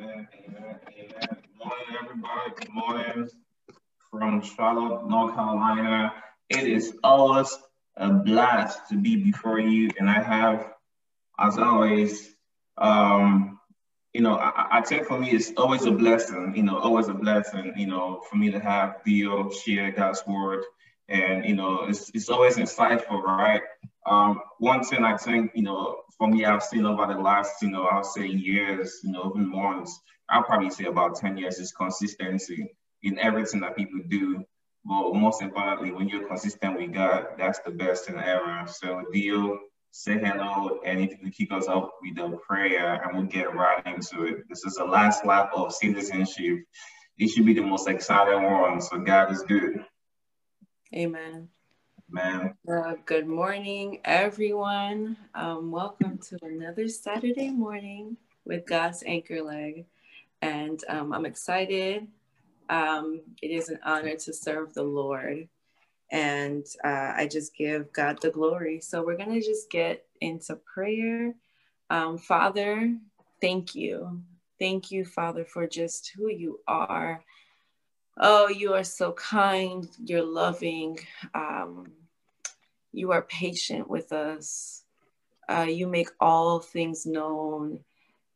Amen. Amen. Good morning, everybody. Good morning from Charlotte, North Carolina. It is always a blast to be before you, and I have, as always, um, you know, I, I, think for me it's always a blessing. You know, always a blessing. You know, for me to have Dio share God's word, and you know, it's it's always insightful, right? Um, one thing I think, you know, for me, I've seen over the last, you know, I'll say years, you know, even months, I'll probably say about 10 years is consistency in everything that people do. But most importantly, when you're consistent with God, that's the best thing ever. So deal, say hello, and if you can kick us up with a prayer and we'll get right into it. This is the last lap of citizenship. It should be the most exciting one. So God is good. Amen. Man. Uh, good morning, everyone. Um, welcome to another Saturday morning with God's Anchor Leg. And um, I'm excited. Um, it is an honor to serve the Lord. And uh, I just give God the glory. So we're going to just get into prayer. Um, Father, thank you. Thank you, Father, for just who you are. Oh, you are so kind. You're loving. Um, you are patient with us. Uh, you make all things known.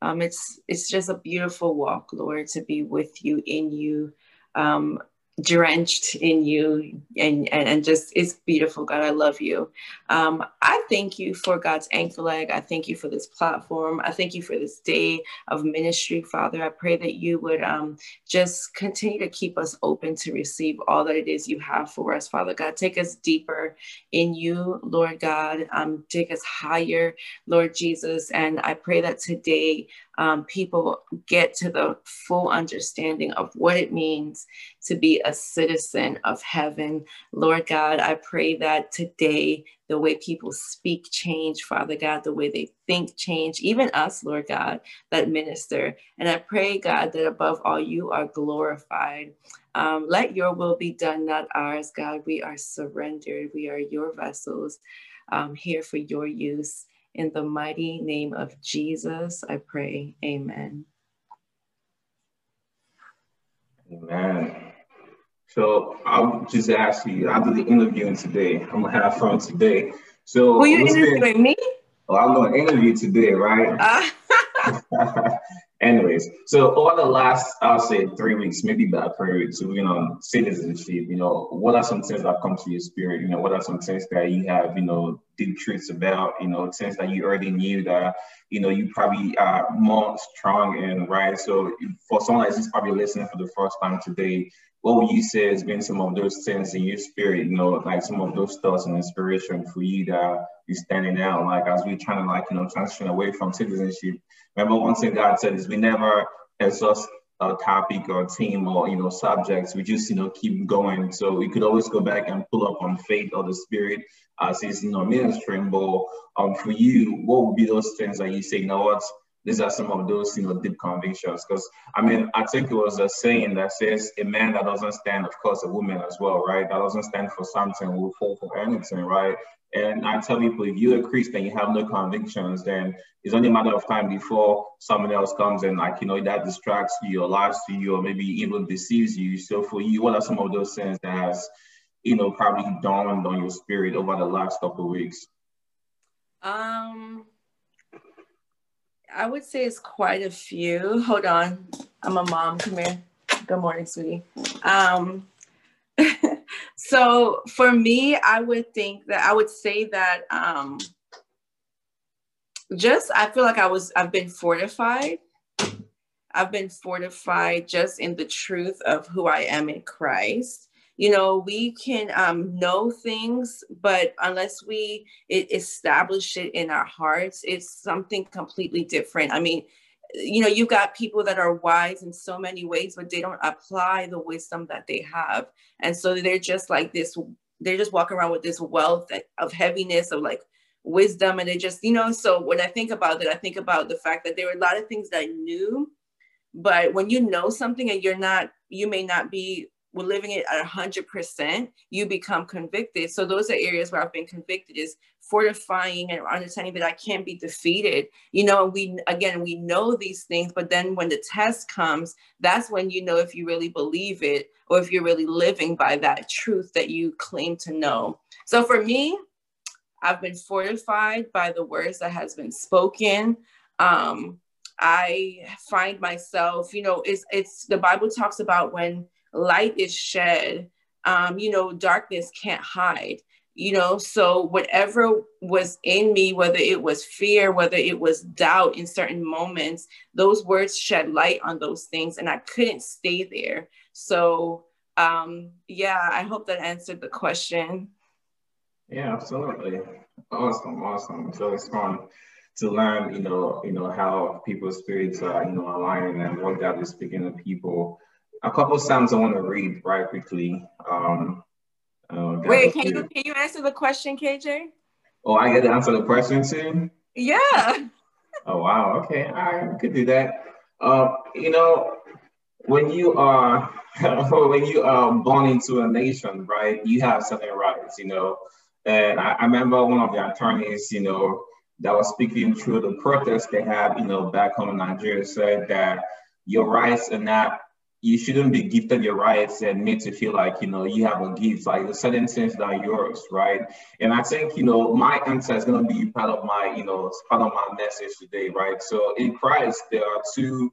Um, it's it's just a beautiful walk, Lord, to be with you, in you. Um, drenched in you and, and and just it's beautiful god i love you. Um i thank you for god's anchor leg. I thank you for this platform. I thank you for this day of ministry father. I pray that you would um just continue to keep us open to receive all that it is you have for us father god. Take us deeper in you lord god. Um take us higher lord jesus. And i pray that today um, people get to the full understanding of what it means to be a citizen of heaven. Lord God, I pray that today the way people speak change, Father God, the way they think change, even us, Lord God, that minister. And I pray, God, that above all, you are glorified. Um, let your will be done, not ours, God. We are surrendered. We are your vessels um, here for your use. In the mighty name of Jesus, I pray. Amen. Amen. So I'll just ask you, I'll do the interviewing today. I'm gonna have fun today. So Were you interviewing been, me? Oh, I'm gonna interview today, right? Uh- Anyways, so over the last, I'll say three weeks, maybe that period, so you know, citizenship, you know, what are some things that come to your spirit? You know, what are some things that you have, you know, deep truths about, you know, things that you already knew that, you know, you probably are more strong in, right? So for someone that's just probably listening for the first time today, what would you say has been some of those things in your spirit, you know, like some of those thoughts and inspiration for you that is standing out, like as we're trying to like, you know, transition away from citizenship. Remember one thing God said is we never exhaust a topic or team or, you know, subjects. We just, you know, keep going. So we could always go back and pull up on faith or the spirit as is, you know, ministering. But um, for you, what would be those things that you say, you know what, these are some of those, you know, deep convictions. Because I mean, I think it was a saying that says a man that doesn't stand, of course, a woman as well, right? That doesn't stand for something will fall for anything, right? And I tell people, if you're a Christian, you have no convictions, then it's only a matter of time before someone else comes and like, you know, that distracts you or lies to you or maybe even deceives you. So for you, what are some of those things that has, you know, probably dawned on your spirit over the last couple of weeks? Um, I would say it's quite a few. Hold on. I'm a mom. Come here. Good morning, sweetie. Um, so for me, I would think that I would say that um, just I feel like I was I've been fortified. I've been fortified just in the truth of who I am in Christ you know we can um, know things but unless we it, establish it in our hearts it's something completely different. I mean you know you've got people that are wise in so many ways but they don't apply the wisdom that they have. And so they're just like this they're just walking around with this wealth of heaviness of like wisdom and they just you know so when i think about it i think about the fact that there were a lot of things that i knew but when you know something and you're not you may not be we're living it at 100%, you become convicted. So those are areas where I've been convicted is fortifying and understanding that I can't be defeated. You know, we again we know these things, but then when the test comes, that's when you know if you really believe it or if you're really living by that truth that you claim to know. So for me, I've been fortified by the words that has been spoken. Um, I find myself, you know, it's it's the Bible talks about when light is shed, um, you know, darkness can't hide you know? So whatever was in me whether it was fear whether it was doubt in certain moments those words shed light on those things and i couldn't stay there. So um yeah i hope that answered the question. Yeah absolutely. Awesome awesome. So it's fun to learn you know you know how people's spirits are you know aligning and what god is speaking to people a couple of psalms i want to read right quickly um Oh, Wait, can you can you answer the question, KJ? Oh, I get to answer the question too. Yeah. oh wow. Okay. All right. I could do that. Uh, you know, when you are when you are born into a nation, right? You have certain rights. You know, and I, I remember one of the attorneys, you know, that was speaking through the protest they had, you know, back home in Nigeria, said that your rights are not you shouldn't be gifted your rights and made to feel like you know you have a gift like a certain things that are yours right? And i think you know my answer is going to be part of my you know part of my message today right? So in christ there are two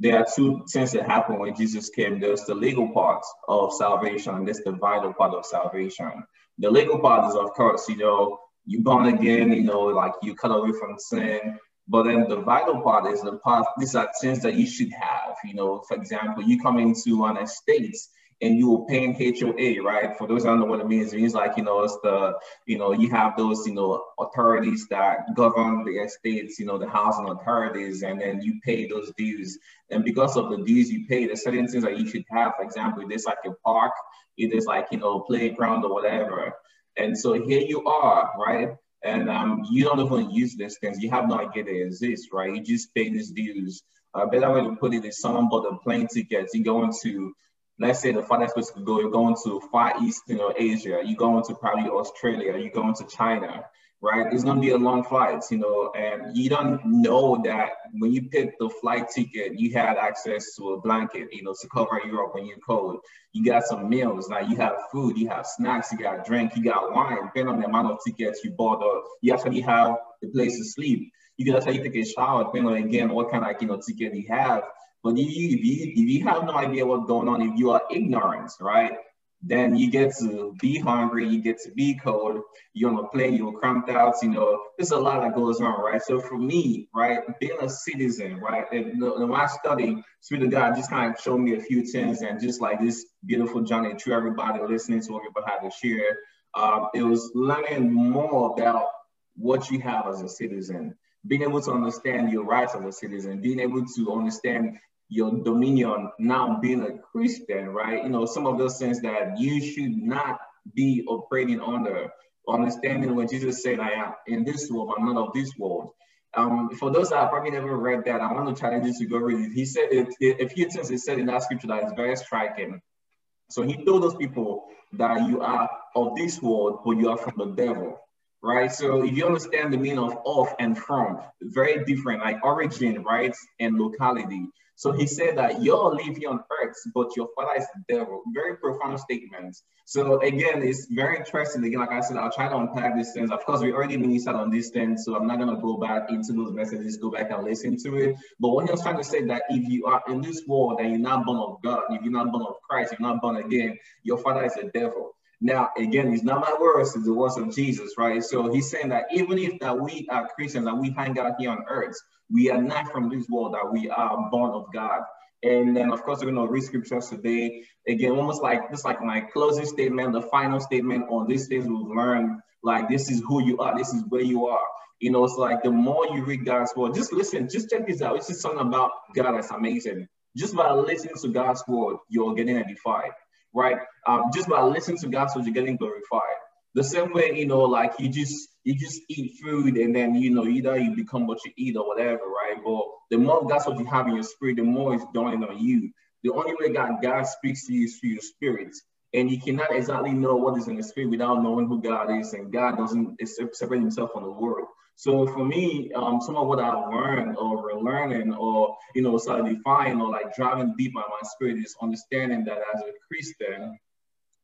there are two things that happen when jesus came. There's the legal part of salvation and there's the vital part of salvation. The legal part is of course you know you born again you know like you cut away from sin but then the vital part is the part, these are things that you should have. You know, for example, you come into an estate and you will paying HOA, right? For those who don't know what it means, it means like, you know, it's the, you know, you have those, you know, authorities that govern the estates, you know, the housing authorities, and then you pay those dues. And because of the dues you pay, there's certain things that you should have. For example, if there's like a park, if there's like, you know, playground or whatever. And so here you are, right? And um, you don't even use these things. You have no idea they exist, right? You just pay these dues. A better way to put it is someone bought a plane ticket. You go into, let's say the farthest place to go, you're going to Far East, you know, Asia. You're going to probably Australia. You're going to China right? It's gonna be a long flight, you know, and you don't know that when you pick the flight ticket, you had access to a blanket, you know, to cover you up when you're cold. You got some meals, now you have food, you have snacks, you got drink, you got wine, depending on the amount of tickets you bought, or you actually have the place to sleep. You can actually take a shower, depending on again what kind of you know ticket you have. But if you, if you, if you have no idea what's going on, if you are ignorant, right? Then you get to be hungry, you get to be cold, you're on a plane, you're cramped out, you know, there's a lot that goes on, right? So for me, right, being a citizen, right, and when I study, Spirit of God just kind of showed me a few things and just like this beautiful journey to everybody listening to what people had to share, um, it was learning more about what you have as a citizen, being able to understand your rights as a citizen, being able to understand your dominion now being a Christian, right? You know, some of those things that you should not be operating under, understanding when Jesus said, I am in this world, I'm not of this world. Um, for those that have probably never read that, I want to challenge you to go read it. He said it, it, a few things he said in that scripture that is very striking. So he told those people that you are of this world, but you are from the devil right? So if you understand the meaning of off and from, very different, like origin, right, and locality. So he said that you all live here on earth, but your father is the devil. Very profound statements. So again, it's very interesting. Again, like I said, I'll try to unpack these things. Of course, we already ministered on these things, so I'm not gonna go back into those messages, go back and listen to it. But what he was trying to say that if you are in this world and you're not born of God, if you're not born of Christ, you're not born again, your father is the devil. Now, again, it's not my words, it's the words of Jesus, right? So he's saying that even if that we are Christians and we hang out here on earth, we are not from this world, that we are born of God. And then, of course, we're going to read scriptures today. Again, almost like this, like my closing statement, the final statement on these things we've learned. Like, this is who you are, this is where you are. You know, it's like the more you read God's word, just listen, just check this out. It's just something about God that's amazing. Just by listening to God's word, you're getting edified, right? Um, just by listening to God's word, you're getting glorified. The same way, you know, like you just you just eat food and then you know either you become what you eat or whatever, right? But the more that's what you have in your spirit, the more it's dawning on you. The only way God God speaks to you is through your spirit. And you cannot exactly know what is in the spirit without knowing who God is, and God doesn't separate himself from the world. So for me, um, some of what I've learned or relearning or, you know, define or like driving deep on my spirit is understanding that as a Christian,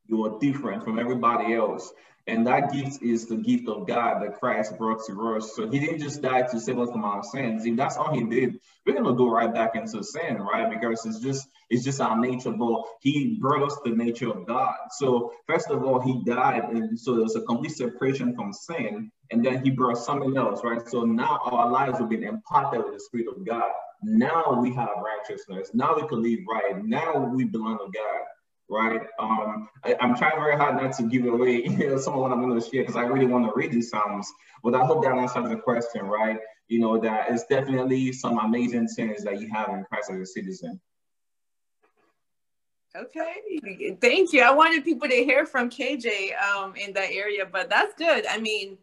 you are different from everybody else. And that gift is the gift of God that Christ brought to us. So he didn't just die to save us from our sins. If that's all he did, we're gonna go right back into sin, right? Because it's just it's just our nature. But he brought us the nature of God. So first of all, he died, and so there's a complete separation from sin. And then he brought something else, right? So now our lives have been imparted with the Spirit of God. Now we have righteousness. Now we can live right. Now we belong to God right? Um, I, am trying very hard not to give away you know, some of what I'm going to share because I really want to read these Psalms, but I hope that answers the question, right? You know, that it's definitely some amazing things that you have in Christ as a citizen. Okay, thank you. I wanted people to hear from KJ um, in that area, but that's good. I mean,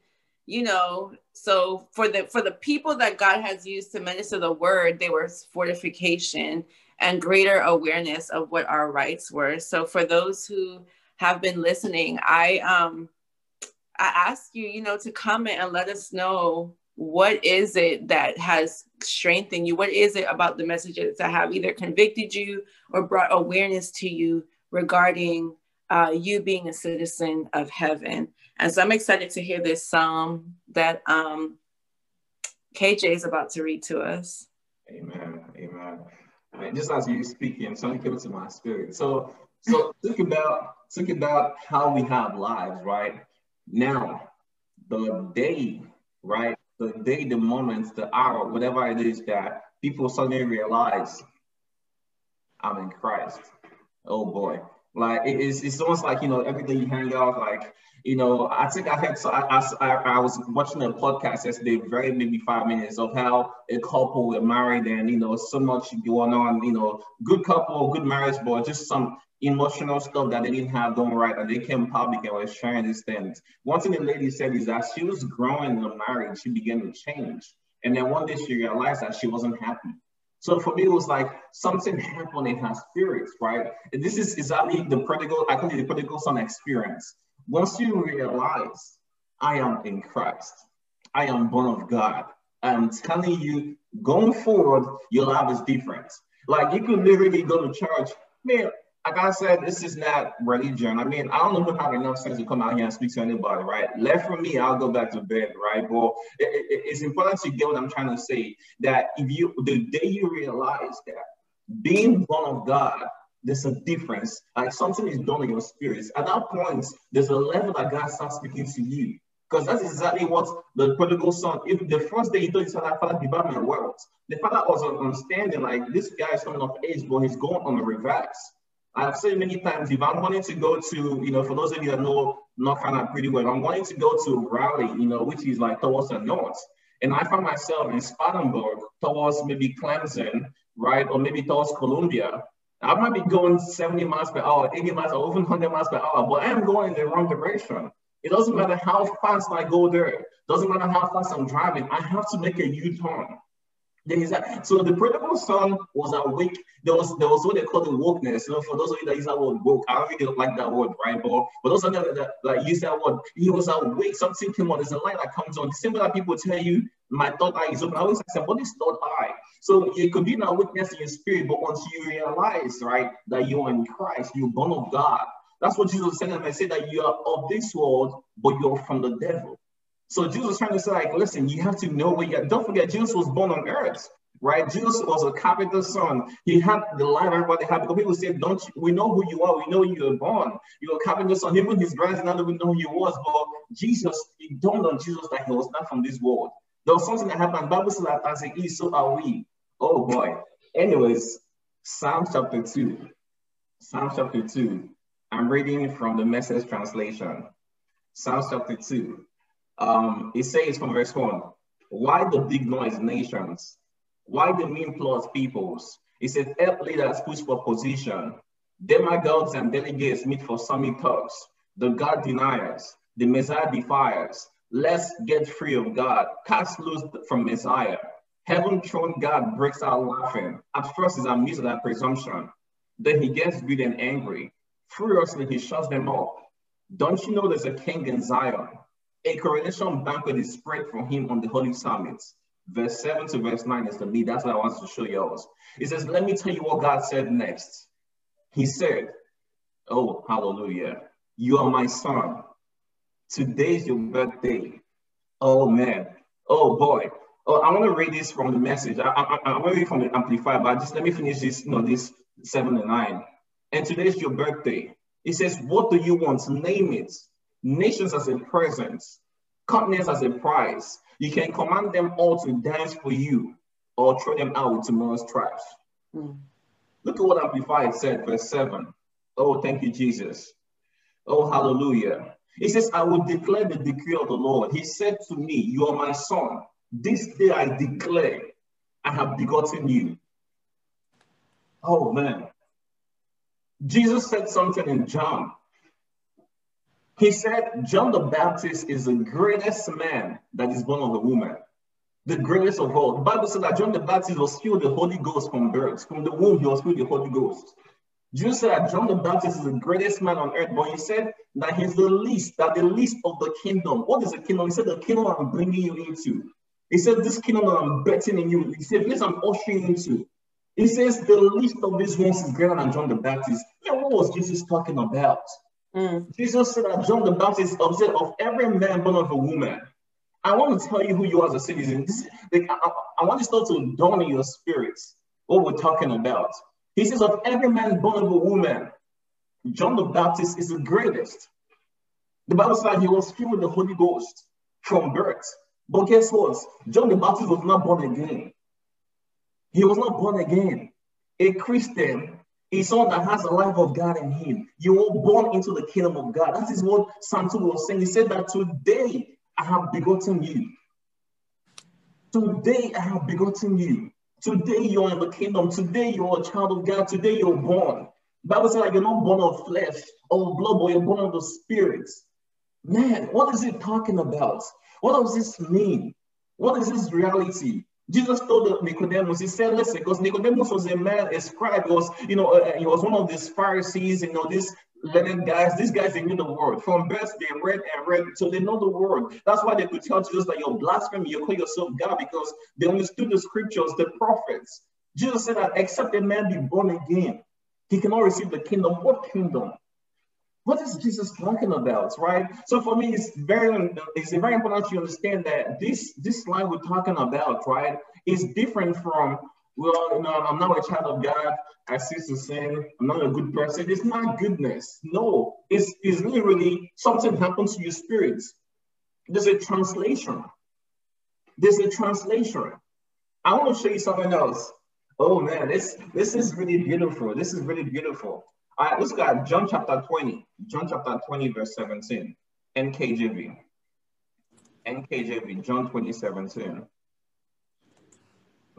you know, so for the for the people that God has used to minister the word, they were fortification and greater awareness of what our rights were. So for those who have been listening, I um I ask you, you know, to comment and let us know what is it that has strengthened you? What is it about the messages that have either convicted you or brought awareness to you regarding uh, you being a citizen of heaven? And so I'm excited to hear this psalm that um, KJ is about to read to us. Amen. Amen just as you speaking, something came to my spirit. So, so think about think about how we have lives, right? Now, the day, right? The day, the moment, the hour, whatever it is that people suddenly realize I'm in Christ. Oh boy. Like it is, it's almost like you know everything you hang out like you know I think I had so I, I, I was watching a podcast yesterday, very maybe five minutes of how a couple were married and you know so much going on, you know, good couple, good marriage, but just some emotional stuff that they didn't have done right and they came public and were sharing these things. One thing the lady said is that she was growing in the marriage, she began to change, and then one day she realized that she wasn't happy. So for me, it was like something happened in her spirit, right? And this is exactly the prodigal, I call it the prodigal son experience. Once you realize, I am in Christ, I am born of God, I'm telling you, going forward, your life is different. Like you could literally go to church, man, like I said, this is not religion. I mean, I don't know who have enough sense to come out here and speak to anybody, right? Left for me, I'll go back to bed, right? But it, it, it's important to get what I'm trying to say. That if you, the day you realize that being born of God, there's a difference. Like something is done in your spirit. At that point, there's a level that God starts speaking to you. Because that's exactly what the prodigal son, if the first day he told his father, Father, divide my wealth, the father was understanding like this guy is coming of age, but he's going on the reverse. I've said many times, if I'm wanting to go to, you know, for those of you that know North Carolina pretty well, I'm wanting to go to Raleigh, you know, which is like towards the north. And I find myself in Spartanburg towards maybe Clemson, right? Or maybe towards Columbia. I might be going 70 miles per hour, 80 miles, or even 100 miles per hour, but I am going in the wrong direction. It doesn't matter how fast I go there. Doesn't matter how fast I'm driving. I have to make a U-turn. There is that. So the prodigal son was awake. There was there was what they call the wokeness. You know, for those of you that use that word woke, I don't really like that word, right? But those of you that like use that word, he was awake. Something came on. There's a light that comes on. The same that people tell you, my thought eye is open. I always say, what is thought eye? So it could be an weakness in your spirit, but once you realize, right, that you are in Christ, you're born of God. That's what Jesus said. And I say that you are of this world, but you're from the devil. So Jesus was trying to say, like, listen, you have to know where you're. Don't forget, Jesus was born on earth, right? Jesus was a carpenter's son. He had the life everybody had. Because people said, don't you, we know who you are? We know you were born. You're a son. Even his grandson didn't know who he was. But Jesus, it dawned on Jesus that he was not from this world. There was something that happened. Bible says that as it is, so are we. Oh boy. Anyways, Psalm chapter 2. Psalm chapter 2. I'm reading from the message translation. Psalm chapter 2. Um, it says from verse 1 Why the big noise, nations? Why the mean plots, peoples? It says, Help leaders push for position. Demagogues and delegates meet for summit talks. The God deniers, the Messiah defiers. Let's get free of God. Cast loose from Messiah. Heaven thrown God breaks out laughing. At first, he's amused at presumption. Then he gets good and angry. Furiously, he shuts them up. Don't you know there's a king in Zion? A coronation banquet is spread for him on the holy summit. Verse 7 to verse 9 is the lead. That's what I want to show you all. It says, Let me tell you what God said next. He said, Oh, hallelujah. You are my son. Today's your birthday. Oh, man. Oh, boy. Oh, I want to read this from the message. I, I, I, going to read from the Amplified, but just let me finish this, you know, this 7 and 9. And today's your birthday. It says, What do you want? Name it. Nations as a present, continents as a prize. You can command them all to dance for you or throw them out with tomorrow's trash. Mm. Look at what Amplified said, verse 7. Oh, thank you, Jesus. Oh, hallelujah. He says, I will declare the decree of the Lord. He said to me, You are my son. This day I declare, I have begotten you. Oh, man. Jesus said something in John. He said, John the Baptist is the greatest man that is born of a woman, the greatest of all. The Bible said that John the Baptist was filled the Holy Ghost from birth. From the womb, he was filled the Holy Ghost. Jesus said that John the Baptist is the greatest man on earth, but he said that he's the least, that the least of the kingdom. What is the kingdom? He said, the kingdom I'm bringing you into. He said, this kingdom that I'm betting in you. He said, this I'm ushering into. He says the least of these ones is greater than John the Baptist. Yeah, what was Jesus talking about? Mm. Jesus said that John the Baptist said of every man born of a woman. I want to tell you who you are as a citizen. This, like, I, I, want this thought to dawn in your spirits what we're talking about. He says of every man born of a woman, John the Baptist is the greatest. The Bible says he was filled with the Holy Ghost from birth. But guess what? John the Baptist was not born again. He was not born again. A Christian is someone that has the life of God in him. You were born into the kingdom of God. That is what Psalm 2 was saying. He said that today I have begotten you. Today I have begotten you. Today you are in the kingdom. Today you are a child of God. Today you're born. Bible says like you're not born of flesh or blood, but you're born of the spirit. Man, what is it talking about? What does this mean? What is this reality? Jesus told Nicodemus, he said, listen, because Nicodemus was a man, a scribe, was, you know, uh, he was one of these Pharisees, you know, these learned guys, these guys, they knew the word. From birth, they read and read, so they know the word. That's why they could tell Jesus that you're blaspheming, you call yourself God, because they understood the scriptures, the prophets. Jesus said that except a man be born again, he cannot receive the kingdom. What kingdom? What is Jesus talking about, right? So for me, it's very it's very important to understand that this this line we're talking about, right, is different from well, you know, I'm not a child of God. I cease to sin. I'm not a good person. It's not goodness. No, it's, it's literally something happens to your spirit. There's a translation. There's a translation. I want to show you something else. Oh man, this this is really beautiful. This is really beautiful. All right, let's go at John chapter 20. John chapter 20, verse 17. NKJV. NKJV, John 20, 17.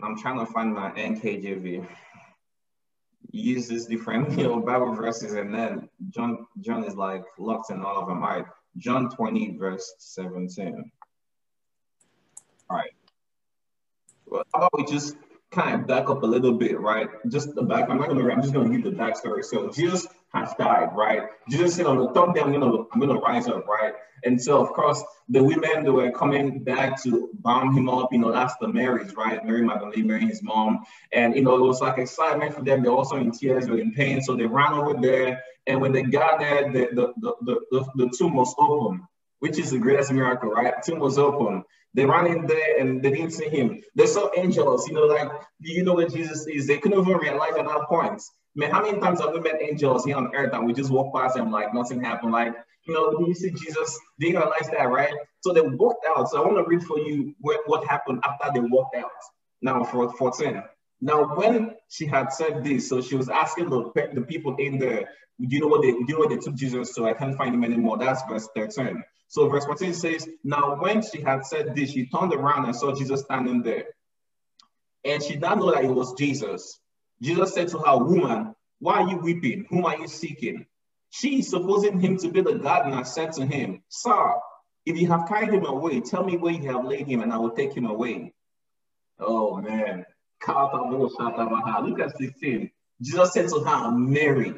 I'm trying to find my NKJV. Use this different you know, Bible verses, and then John John is like locked in all of them. All right, John 20, verse 17. All right. Well, how about we just kind of back up a little bit, right? Just the back. I'm not gonna. I'm just gonna give the backstory. So Jesus has died, right? Jesus said on the third I'm gonna, I'm gonna rise up, right? And so, of course, the women that were coming back to bomb him up, you know, that's the Marys, right? Mary Magdalene, Mary, his mom, and you know, it was like excitement for them. They're also in tears, they're in pain, so they ran over there. And when they got there, the the the the, the, the tomb was open, which is the greatest miracle, right? Tomb was open. They ran in there and they didn't see him. They saw angels, you know, like, do you know where Jesus is? They couldn't even realize at that point. Man, how many times have we met angels here on earth and we just walk past them like nothing happened? Like, you know, do you see Jesus? They realize that, right? So they walked out. So I want to read for you what, what happened after they walked out. Now, for 14. Now, when she had said this, so she was asking the, the people in there, do you know what they do you know what they took Jesus to? I can't find him anymore. That's verse 13. So verse 14 says, Now when she had said this, she turned around and saw Jesus standing there. And she did not know that it was Jesus. Jesus said to her, Woman, why are you weeping? Whom are you seeking? She, supposing him to be the gardener, said to him, Sir, if you have carried him away, tell me where you have laid him, and I will take him away. Oh man. Look at 16. Jesus said to her, Mary.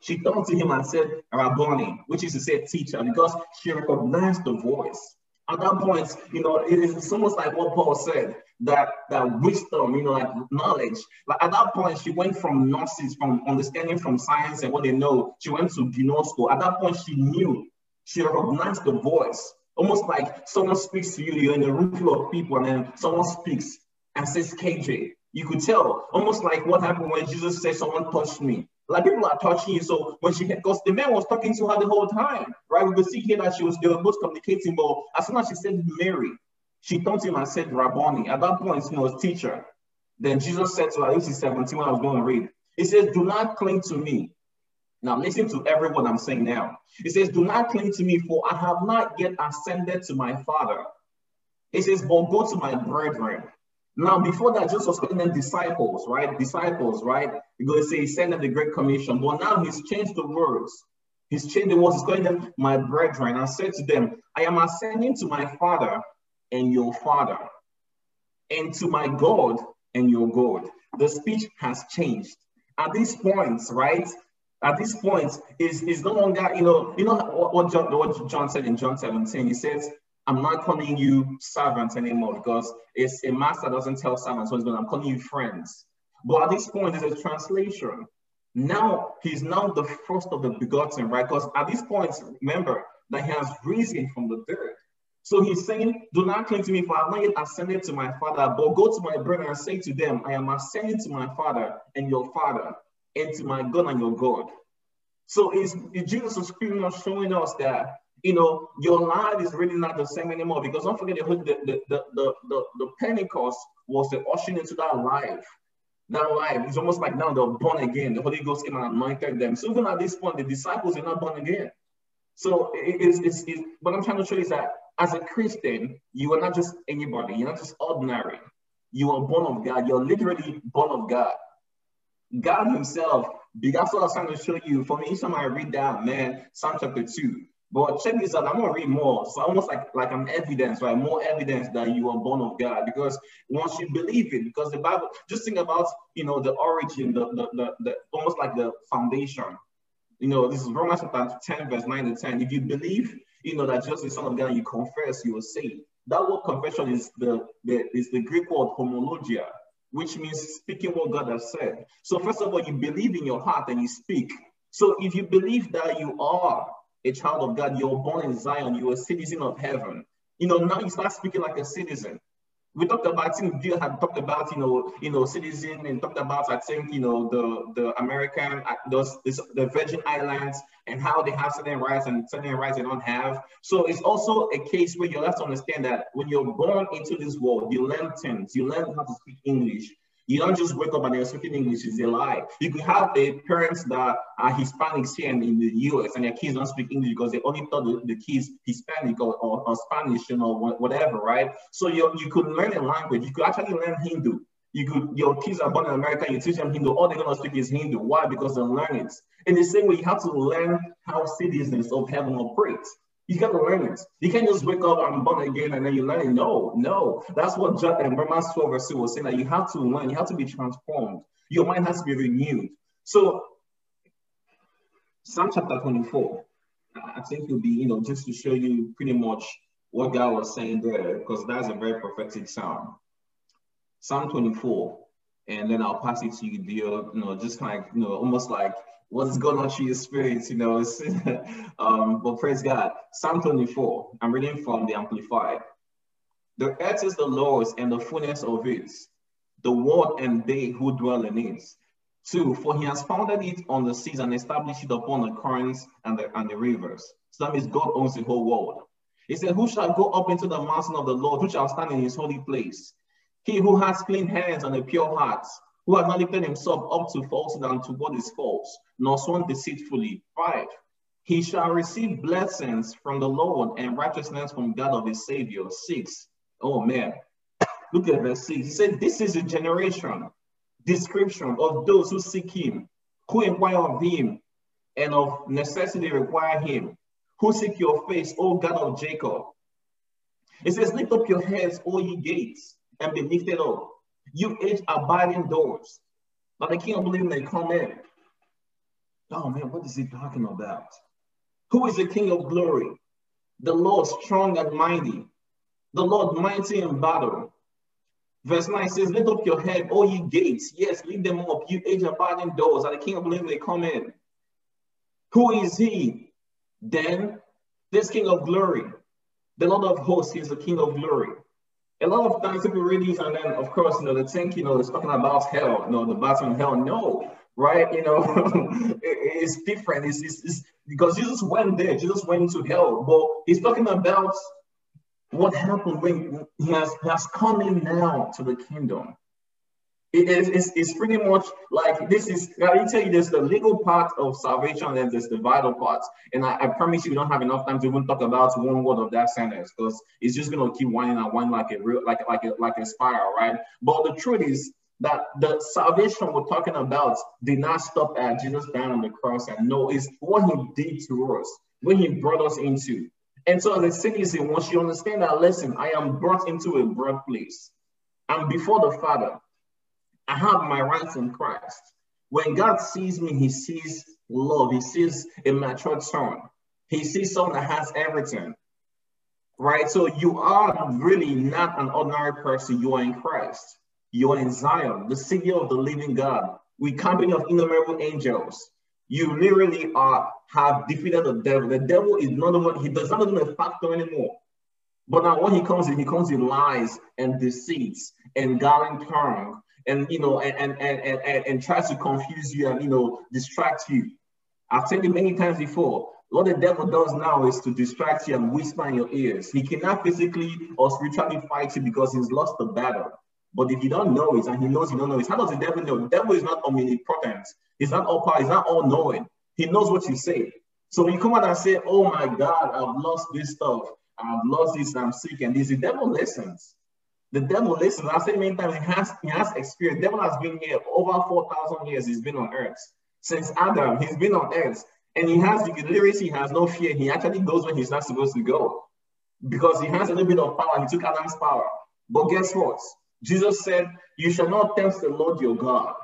She turned to him and said, Rabboni, which is to say teacher, because she recognized the voice. At that point, you know, it is almost like what Paul said, that that wisdom, you know, like knowledge. Like at that point, she went from gnosis, from understanding from science and what they know, she went to gnosko. At that point, she knew, she recognized the voice. Almost like someone speaks to you, you're in a room full of people, and then someone speaks and says KJ. You could tell, almost like what happened when Jesus said, Someone touched me. Like people are touching you. So when she, because the man was talking to her the whole time, right? We could see here that she was, they were both communicating. But as soon as she said Mary, she turned to him and said Rabboni. At that point, you know, teacher. Then Jesus said to her, this is 17 when I was going to read. He says, Do not cling to me. Now listen to everyone I'm saying now. He says, Do not cling to me, for I have not yet ascended to my Father. He says, But go to my brethren now, before that, Jesus was calling them disciples, right? Disciples, right? To say he sent them the Great Commission, but now he's changed the words. He's changed the words. He's calling them my brethren. I said to them, I am ascending to my Father and your Father, and to my God and your God. The speech has changed. At this point, right? At this point, is is no longer, you know, you know what John what John said in John 17. He says, I'm not calling you servants anymore because it's a master doesn't tell servants what he's. I'm calling you friends. But at this point, there's a translation. Now he's now the first of the begotten, right? Because at this point, remember that he has risen from the dead. So he's saying, Do not cling to me, for I have not yet ascended to my Father, but go to my brethren and say to them, I am ascending to my Father and your Father, and to my God and your God. So is Jesus is showing us that you know, your life is really not the same anymore because don't forget the, the, the, the, the, Pentecost was the ushering into that life. That life is almost like now they're born again. The Holy Ghost came and anointed them. So even at this point, the disciples are not born again. So it's, it's, it's what I'm trying to show you is that as a Christian, you are not just anybody. You're not just ordinary. You are born of God. You're literally born of God. God Himself. That's what I was trying to show you. For me, each time I read that, man, Psalm chapter 2, but check this out. I'm gonna read more. So almost like like an evidence, right? More evidence that you are born of God. Because once you believe it, because the Bible, just think about you know the origin, the the the, the almost like the foundation. You know, this is Romans chapter 10, verse 9 to 10. If you believe, you know, that just the Son of God, you confess, you will saved. That word confession is the, the is the Greek word homologia, which means speaking what God has said. So first of all, you believe in your heart and you speak. So if you believe that you are a child of God, you're born in Zion, you're a citizen of heaven. You know, now you start speaking like a citizen. We talked about, I Bill had talked about, you know, you know, citizen and talked about, I think, you know, the the American, uh, those this, the Virgin Islands and how they have certain rights and certain rights they don't have. So it's also a case where you have to understand that when you're born into this world, you learn things, you learn how to speak English, you don't just wake up and they're speaking English, it's a lie. You could have a parents that are Hispanics here in the US and their kids don't speak English because they only thought the, the kids Hispanic or, or, or, Spanish, you know, whatever, right? So you, you could learn a language. You could actually learn Hindu. You could, your kids are born in America, you teach them Hindu, all they're gonna speak is Hindu. Why? Because they learn it. In the same way, you have to learn how citizens of heaven operate. You got to learn it. You can't just wake up, I'm born again, and then you learn it. No, no. That's what John eh, and Romans 12 verse 2 was saying that you have to learn, you have to be transformed. Your mind has to be renewed. So, Psalm chapter 24, I think it'll be, you know, just to show you pretty much what God was saying there, because that's a very prophetic psalm. Psalm 24, and then I'll pass it to you, dear, you know, just kind of, you know, almost like what's going on through your spirit, you know. um, but praise God. Psalm 24, I'm reading from the Amplified. The earth is the Lord's and the fullness of it, the world and they who dwell in it. Two, for he has founded it on the seas and established it upon the currents and the, and the rivers. So that means God owns the whole world. He said, Who shall go up into the mountain of the Lord? Who shall stand in his holy place? He who has clean hands and a pure heart, who has not lifted himself up to falsehood and to what is false, nor sworn deceitfully. Five, he shall receive blessings from the Lord and righteousness from God of his Savior. Six, oh man, look at verse six. He said, This is a generation, description of those who seek him, who inquire of him, and of necessity require him, who seek your face, O God of Jacob. It says, Lift up your heads, O ye gates, and be lifted up you each abide indoors. But king of believing they come in. Oh man, what is he talking about? Who is the King of glory? The Lord strong and mighty, the Lord mighty in battle. Verse 9 says, Lift up your head, all ye gates. Yes, lift them up, you age abiding doors, and the King of glory may come in. Who is he? Then this King of glory, the Lord of hosts, is the King of glory. A lot of times people read these, and then of course, you know, they think, you know, it's talking about hell, you know, the bottom hell. No, right? You know, it, it's different. It's, it's, it's, because Jesus went there, Jesus went into hell, but he's talking about what happened when he has, he has come in now to the kingdom. It is it's, it's pretty much like this is I tell you there's the legal part of salvation and there's the vital part. And I, I promise you we don't have enough time to even talk about one word of that sentence because it's just gonna keep winding and winding like a real like like a like a spiral, right? But the truth is that the salvation we're talking about did not stop at Jesus dying on the cross and no, it's what he did to us, when he brought us into. And so as a citizen, once you understand that lesson, I am brought into a birthplace. I'm before the Father. I have my rights in Christ. When God sees me, he sees love. He sees a mature son. He sees someone that has everything. Right? So you are really not an ordinary person. You are in Christ. You are in Zion, the city of the living God, with company of innumerable angels. You literally are have defeated the devil. The devil is not the one, he does not even a factor anymore. But now when he comes in, he comes in lies and deceits and gallant tongue and you know and and, and and and tries to confuse you and you know distract you. I've said it many times before. What the devil does now is to distract you and whisper in your ears. He cannot physically or spiritually fight you because he's lost the battle. But if you don't know it and he knows you don't know it, how does the devil know? The devil is not omnipotent. He's not all power. He's not all knowing. He knows what you say. So when you come out and say, "Oh my God, I've lost this stuff. I've lost this. I'm sick," and this, the devil listens. The devil listens. I say many times he has he has experience. The devil has been here over four thousand years. He's been on earth since Adam. He's been on earth, and he has the literacy. He has no fear. He actually goes where he's not supposed to go because he has a little bit of power. He took Adam's power. But guess what? Jesus said, You shall not tempt the Lord your God.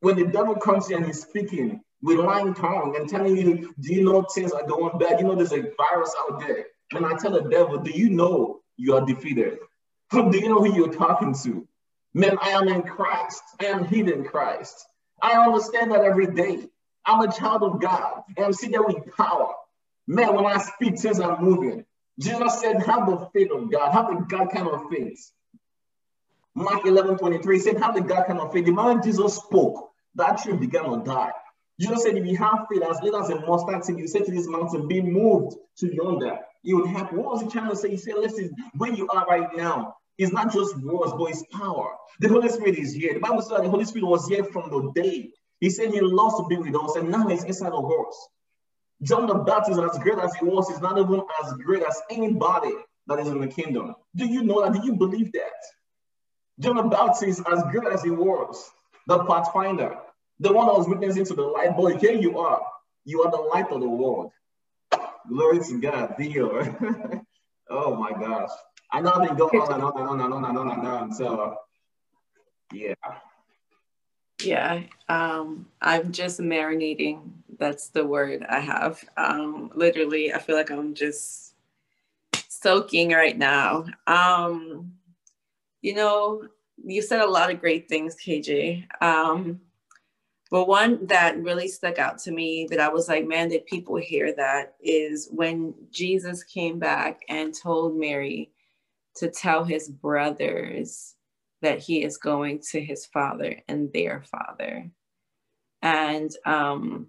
When the devil comes in and he's speaking with lying tongue and telling you, Do you know things are going bad? You know there's a virus out there. And I tell the devil, Do you know you are defeated? Do you know who you're talking to? Man, I am in Christ. I am hid in Christ. I understand that every day. I'm a child of God and I'm sitting with power. Man, when I speak, things are moving. Jesus said, have the faith of God, have the God kind of faith. Mark 11 23 said, have the God kind of faith. The moment Jesus spoke, that tree began to die. Jesus said, If you have faith as little as a mustard seed, you say to this mountain, Be moved to yonder. It would happen. What was he trying to say? He said, Listen, where you are right now, it's not just words, but it's power. The Holy Spirit is here. The Bible said the Holy Spirit was here from the day. He said he loves to be with us, and now he's inside of us. John the Baptist, as great as he was, is not even as great as anybody that is in the kingdom. Do you know that? Do you believe that? John the Baptist, as good as he was, the pathfinder, the one that was witnessing to the light, boy, here you are. You are the light of the world. Glory to God, Theo. oh my gosh. I know I've been going on and on and on and on and on and on. So, yeah. Yeah, um, I'm just marinating. That's the word I have. Um, literally, I feel like I'm just soaking right now. Um, you know, you said a lot of great things, KJ. Um, but one that really stuck out to me that I was like, man, did people hear that is when Jesus came back and told Mary to tell his brothers that he is going to his father and their father. And um,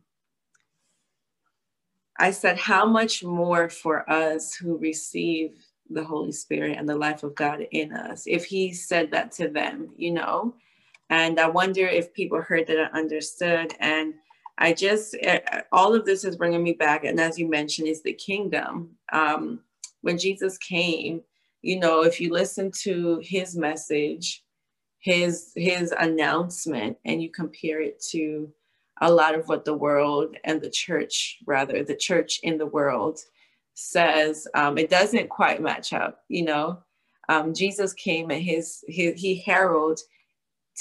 I said, how much more for us who receive the Holy Spirit and the life of God in us. If He said that to them, you know, and I wonder if people heard that and understood. And I just, eh, all of this is bringing me back. And as you mentioned, is the kingdom. Um, when Jesus came, you know, if you listen to His message, his his announcement, and you compare it to a lot of what the world and the church, rather, the church in the world says um, it doesn't quite match up. You know, um, Jesus came and his, his he heralded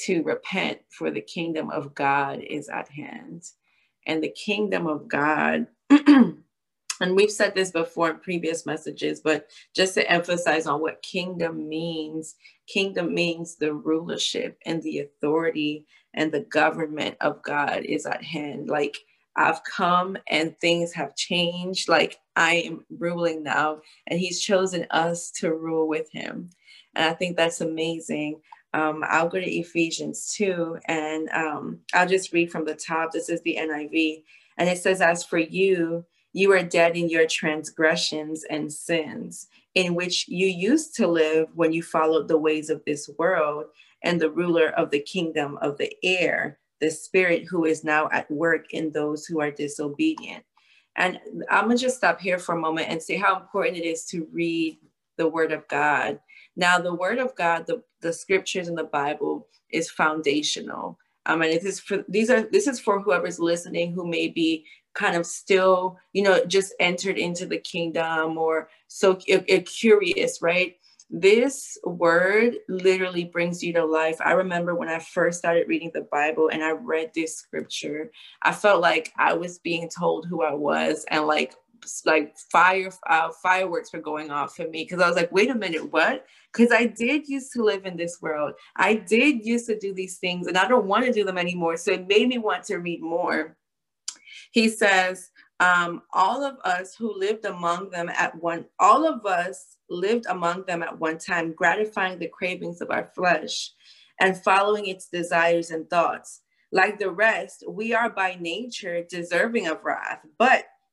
to repent for the kingdom of God is at hand. and the kingdom of God. and we've said this before in previous messages, but just to emphasize on what kingdom means, kingdom means the rulership and the authority and the government of God is at hand. Like I've come and things have changed. Like I am ruling now, and He's chosen us to rule with Him. And I think that's amazing. Um, I'll go to Ephesians 2 and um, I'll just read from the top. This is the NIV. And it says, As for you, you are dead in your transgressions and sins, in which you used to live when you followed the ways of this world and the ruler of the kingdom of the air, the spirit who is now at work in those who are disobedient. And I'm going to just stop here for a moment and say how important it is to read the word of God. Now, the word of God, the, the scriptures in the Bible is foundational. Um, and it is for these are this is for whoever's listening who may be kind of still, you know, just entered into the kingdom or so curious, right? This word literally brings you to life. I remember when I first started reading the Bible and I read this scripture, I felt like I was being told who I was and like like fire uh, fireworks were going off for me because I was like, wait a minute, what? Because I did used to live in this world. I did used to do these things and I don't want to do them anymore. So it made me want to read more. He says, um, all of us who lived among them at one, all of us lived among them at one time, gratifying the cravings of our flesh and following its desires and thoughts. Like the rest, we are by nature deserving of wrath, but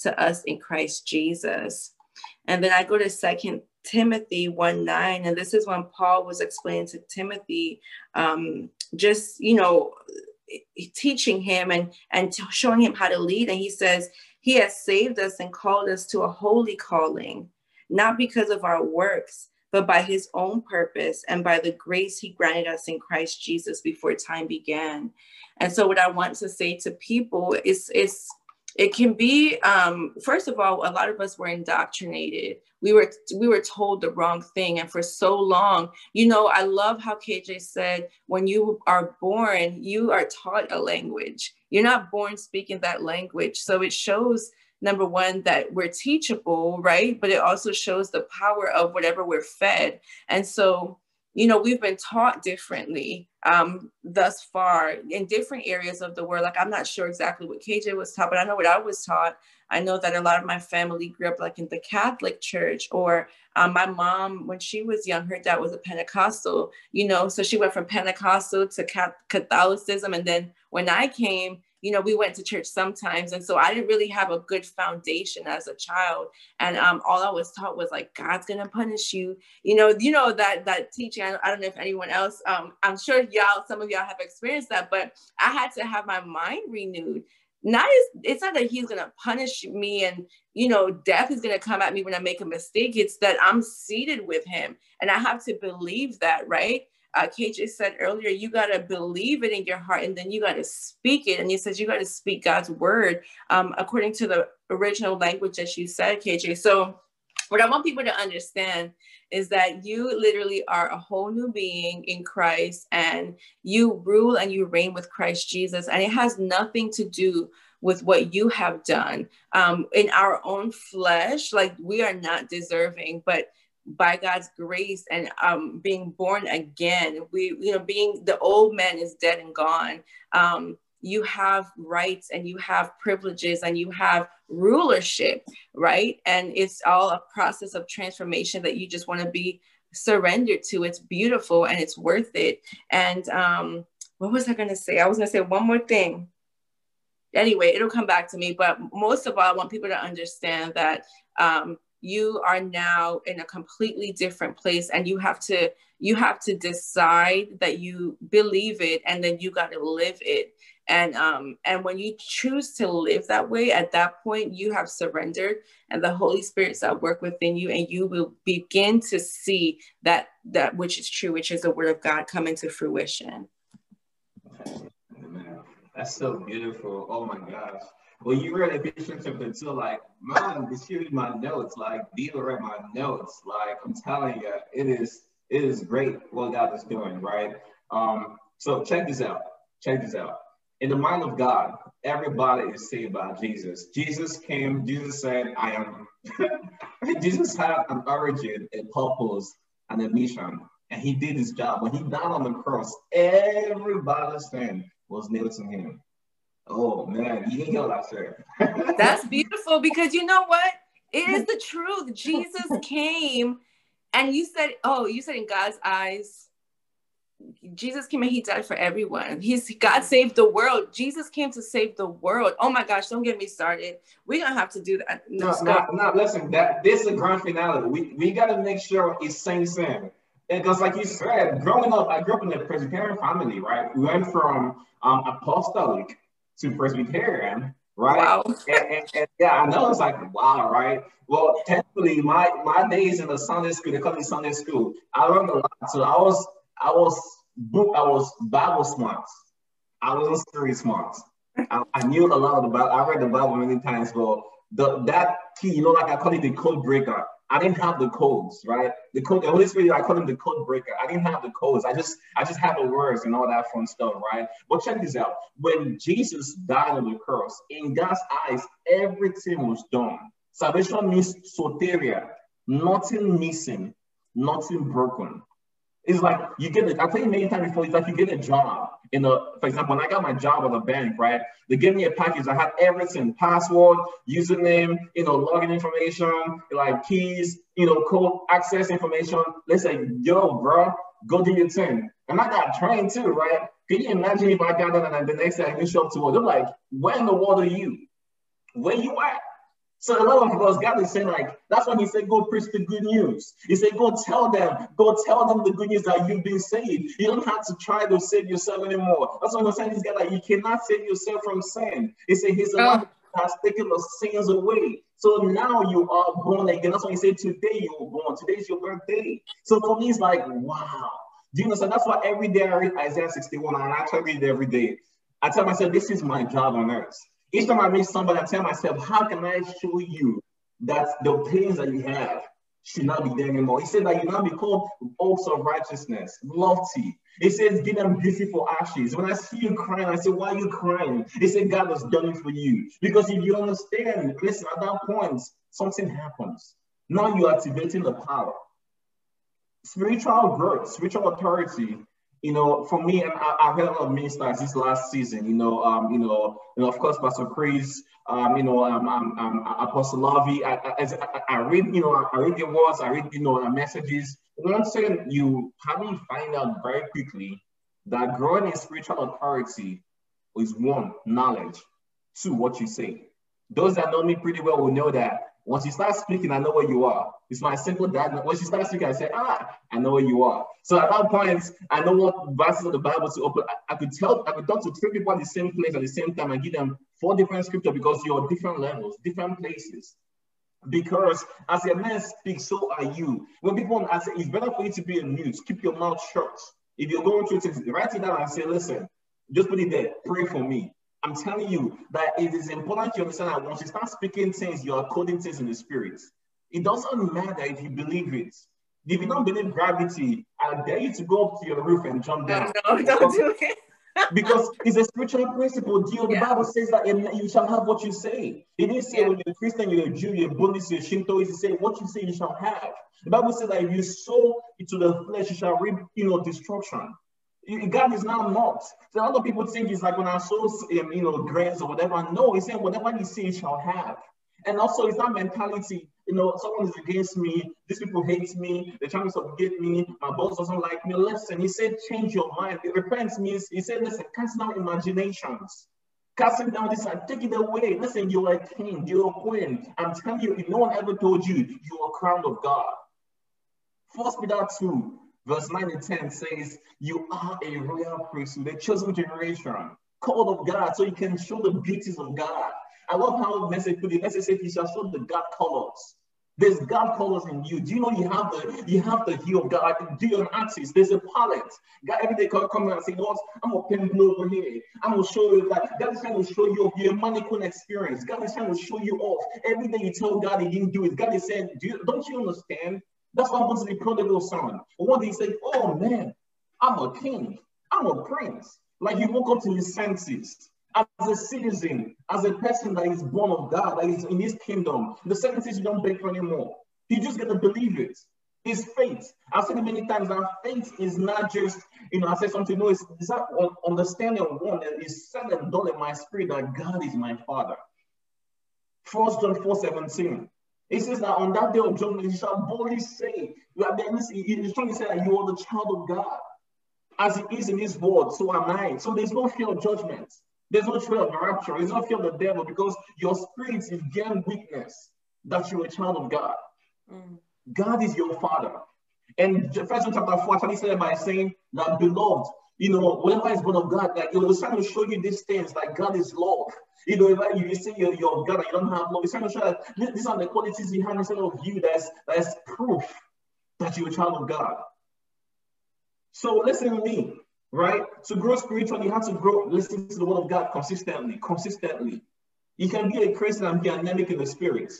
to us in Christ Jesus. And then I go to Second Timothy 1 9, and this is when Paul was explaining to Timothy, um, just, you know, teaching him and, and showing him how to lead. And he says, he has saved us and called us to a holy calling, not because of our works, but by his own purpose and by the grace he granted us in Christ Jesus before time began. And so, what I want to say to people is, is it can be um, first of all a lot of us were indoctrinated. We were we were told the wrong thing and for so long you know i love how kj said when you are born you are taught a language. You're not born speaking that language. So it shows number one that we're teachable right? But it also shows the power of whatever we're fed. And so you know we've been taught differently um, thus far in different areas of the world. Like i'm not sure exactly what kj was taught but i know what i was taught. I know that a lot of my family grew up like in the catholic church or um, my mom when she was young her dad was a pentecostal you know so she went from pentecostal to catholicism. And then when i came you know, we went to church sometimes. And so I didn't really have a good foundation as a child. And um, all I was taught was like, God's going to punish you. You know, you know, that, that teaching, I, I don't know if anyone else, um, I'm sure y'all, some of y'all have experienced that, but I had to have my mind renewed not as it's not that he's gonna punish me and you know death is gonna come at me when i make a mistake it's that i'm seated with him and i have to believe that right uh, KJ said earlier, you got to believe it in your heart and then you got to speak it. And he says you got to speak God's word um, according to the original language that you said, KJ. So, what I want people to understand is that you literally are a whole new being in Christ and you rule and you reign with Christ Jesus. And it has nothing to do with what you have done um, in our own flesh. Like we are not deserving, but by God's grace and um, being born again, we, you know, being the old man is dead and gone. Um, you have rights and you have privileges and you have rulership, right? And it's all a process of transformation that you just want to be surrendered to. It's beautiful and it's worth it. And um, what was I going to say? I was going to say one more thing. Anyway, it'll come back to me. But most of all, I want people to understand that um, you are now in a completely different place and you have to you have to decide that you believe it and then you got to live it. And um and when you choose to live that way at that point you have surrendered and the holy spirit's at work within you and you will begin to see that that which is true which is the word of god come into fruition. That's so beautiful. Oh my gosh well, you read Ephesians chapter two, like, man, this is my notes, like, these are my notes. Like, I'm telling you, it is, it is great what God is doing, right? Um, so check this out. Check this out. In the mind of God, everybody is saved by Jesus. Jesus came, Jesus said, I am. Jesus had an origin, a purpose, and a mission. And he did his job. When he died on the cross, everybody's sin was nailed to him. Oh man, you didn't what I said. That's beautiful because you know what? It is the truth. Jesus came and you said, oh, you said in God's eyes, Jesus came and he died for everyone. He's God saved the world. Jesus came to save the world. Oh my gosh, don't get me started. We're gonna have to do that. No, no, no, listen, that this is a grand finale. We we gotta make sure it's same same. Because like you said, growing up, I grew up in a Presbyterian family, right? We went from um, apostolic to Presbyterian, right? Wow. and, and, and, yeah, I know it's like wow, right? Well, technically, my my days in the Sunday school, the call me Sunday school. I learned a lot. So I was I was book, I was Bible smart. I wasn't street smart. I, I, knew a lot of the Bible. I read the Bible many times, but the that key, you know, like I call it the code breaker. I didn't have the codes, right? The code, the Holy Spirit, I call him the code breaker. I didn't have the codes. I just, I just had the words and all that fun stuff, right? But check this out. When Jesus died on the cross, in God's eyes, everything was done. Salvation means soteria, nothing missing, nothing broken. It's like you get it. I tell you many times before, it's like you get a job. In a, for example, when I got my job at the bank, right? They gave me a package. I had everything: password, username, you know, login information, like keys, you know, code access information. They say, "Yo, bro, go do your thing." And I got trained too, right? Can you imagine if I got that and the next day I show up to work? They're like, "Where in the world are you? Where you at?" So a lot of us, God is saying like, that's why he said, go preach the good news. He said, go tell them, go tell them the good news that you've been saved. You don't have to try to save yourself anymore. That's what I'm saying. This guy like, you cannot save yourself from sin. He said, his oh. has taken the sins away. So now you are born again. That's why he said, today you were born. Today is your birthday. So for me, it's like, wow. Do you understand? That's why every day I read Isaiah 61, and I actually read it every day. I tell myself, this is my job on earth. Each time I meet somebody, I tell myself, how can I show you that the pains that you have should not be there anymore? He said that you now become oaks of righteousness, lofty. He says, give them beautiful ashes. When I see you crying, I say, why are you crying? He said, God has done it for you. Because if you understand, listen, at that point, something happens. Now you're activating the power. Spiritual growth, spiritual authority you know, for me, and I, have had a lot of ministers this last season. You know, um, you know, you know, of course, Pastor Chris, um, you know, um, um, um Apostle Lavi. I, I, I, read, you know, I read the words, I read, you know, messages. One thing you probably find out very quickly that growing in spiritual authority is one knowledge, two what you say. Those that know me pretty well will know that once you start speaking, I know where you are. It's my simple diagnosis. Once you start speaking, I say, ah, I know where you are. So at that point, I know what verses of the Bible to open. I, I could tell, I could talk to three people at the same place at the same time and give them four different scriptures because you're different levels, different places. Because as a man speaks, so are you. When people say it's better for you to be a mute, keep your mouth shut. If you're going through things, write it down and say, listen, just put it there, pray for me. I'm telling you that it is important to understand that once you start speaking things, you are coding things in the spirit. It doesn't matter if you believe it. If you don't believe gravity, I dare you to go up to your roof and jump down. No, no don't do it. because it's a spiritual principle. The yeah. Bible says that you shall have what you say. It didn't say yeah. when you're a Christian, you're a Jew, you're a Buddhist, you're Shintoist. It said what you say you shall have. The Bible says that if you sow into the flesh, you shall reap, you know, destruction. God is now not mocked. So of people think it's like when I sow, um, you know, grains or whatever. No, he's saying whatever you you shall have. And also, it's that mentality. You know, someone is against me. These people hate me. They're trying to subjugate me. My boss doesn't like me. Listen, he said, change your mind. It repents means he said, listen, cast down imaginations. Casting down this and take it away. Listen, you're a king, you're a queen. I'm telling you, if no one ever told you, you're a crown of God. First Peter 2, Verse 9 and 10 says, You are a royal priesthood, a chosen generation, called of God, so you can show the beauties of God. I love how message put it. Message said, "He shall show the God colors." There's God colors in you. Do you know you have the you have the hue of God? Do you an artist? There's a palette. God every day come and say, "Lord, I'm gonna paint blue over here. I'm gonna show you that God is trying to show you your mannequin experience. God is trying to show you off. Every day you tell God He didn't do it. God is saying, do you, "Don't you understand?" That's what happens to the prodigal son. One day he said, "Oh man, I'm a king. I'm a prince." Like he woke up to his senses as a citizen, as a person that is born of God, that is in his kingdom. The second thing you don't beg for anymore. You just got to believe it. It's faith. I've said it many times that faith is not just, you know, I said something, no, it's, it's that understanding of one that is said and done in my spirit that God is my father. First John 4 17. It says that on that day of judgment, he shall boldly say, you are the, he's trying to say that you are the child of God. As it is in his word, so am I. So there's no fear of judgment. There's no fear of rapture. There's no fear of the devil because your spirit is getting witness that you're a child of God. Mm. God is your father. And First John chapter 4 actually said by saying that beloved, you know, whatever is born of God, like it was trying to show you these things, like God is love. You know, if you say you're, you're God and you don't have love, it's trying to show that these are the qualities he has inside of you that's that's proof that you're a child of God. So listen to me right? To grow spiritually, you have to grow, listen to the word of God consistently, consistently. You can be a Christian and be anemic in the spirit.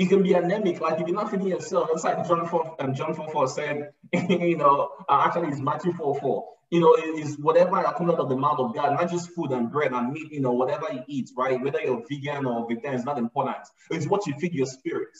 You can be anemic, like if you're not feeding yourself. That's like John 4 and um, John 4, 4 said, you know, uh, actually it's Matthew 4 4. You know, it is whatever that comes out of the mouth of God, not just food and bread and meat, you know, whatever you eat, right? Whether you're vegan or vegan is not important. It's what you feed your spirit.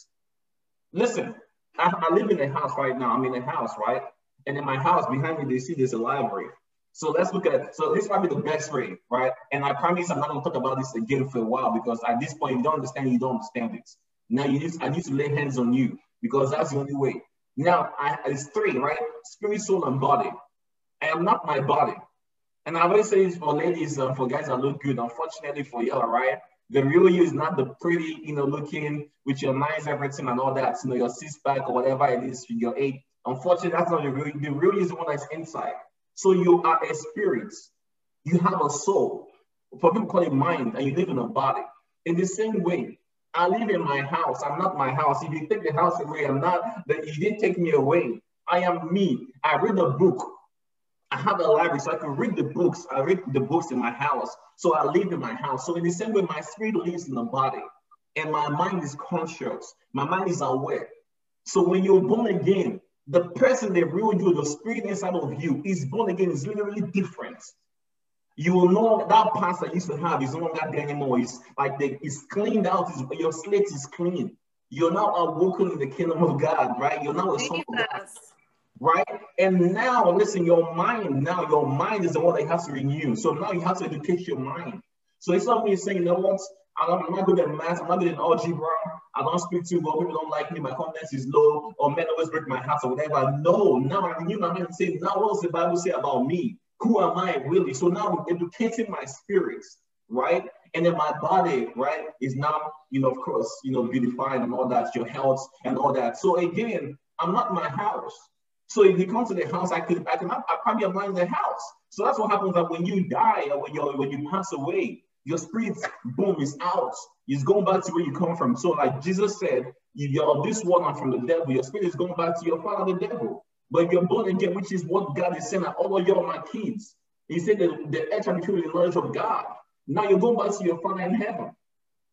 Listen, I, I live in a house right now. I'm in a house, right? And in my house behind me, they see there's a library. So let's look at, so this might be the best way, right? And I promise I'm not gonna talk about this again for a while because at this point, you don't understand, you don't understand it. Now you need, I need to lay hands on you because that's the only way. Now, I, it's three, right? Spirit, soul, and body. I am not my body. And I always say for ladies, uh, for guys that look good. Unfortunately for y'all, right? The real you is not the pretty, you know, looking with your nice everything and all that, you know, your six pack or whatever it is, your eight, Unfortunately, that's not the real. The real is the one that's inside. So you are a spirit. You have a soul. For people call it mind, and you live in a body. In the same way, I live in my house. I'm not my house. If you take the house away, I'm not. That you didn't take me away. I am me. I read a book. I have a library, so I can read the books. I read the books in my house. So I live in my house. So in the same way, my spirit lives in the body, and my mind is conscious. My mind is aware. So when you're born again, the person, that real you, the spirit inside of you is born again, is literally different. You will know that past you used to have is no longer there anymore. It's like the, it's cleaned out, it's, your slate is clean. You're now awoken in the kingdom of God, right? You're now a son of God, right? And now, listen, your mind, now your mind is the one that has to renew. So now you have to educate your mind. So it's not me saying, you know what, I'm not good at math, I'm not good at algebra, I don't speak too well, people don't like me, my confidence is low, or men always break my heart or whatever. No, now I knew my mind and say, now what does the Bible say about me? Who am I really? So now I'm educating my spirits, right? And then my body, right, is now, you know, of course, you know, beautified and all that, your health and all that. So again, I'm not my house. So if you come to the house, I could, I can, I probably am not in the house. So that's what happens that when you die or when you when you pass away, your spirit, boom, is out. It's going back to where you come from. So, like Jesus said, you're this one and from the devil. Your spirit is going back to your father, the devil. But you're born again, which is what God is saying. All of you are my kids. He said that the edge and the knowledge of God. Now you're going back to your father in heaven.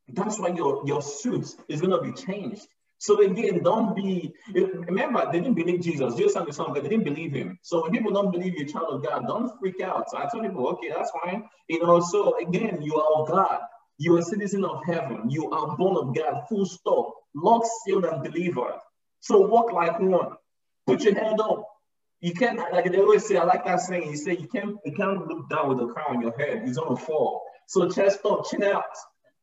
That's why your, your suit is going to be changed. So again, don't be, remember, they didn't believe Jesus. Jesus and the Son, they didn't believe him. So when people don't believe you're child of God, don't freak out. So I tell people, okay, that's fine. You know, so again, you are of God. You are a citizen of heaven. You are born of God, full stop, locked, sealed, and delivered. So walk like one. Put your hand up. You can't, like they always say, I like that saying, you say you can't, you can't look down with a crown on your head. It's gonna fall. So chest up, chin out.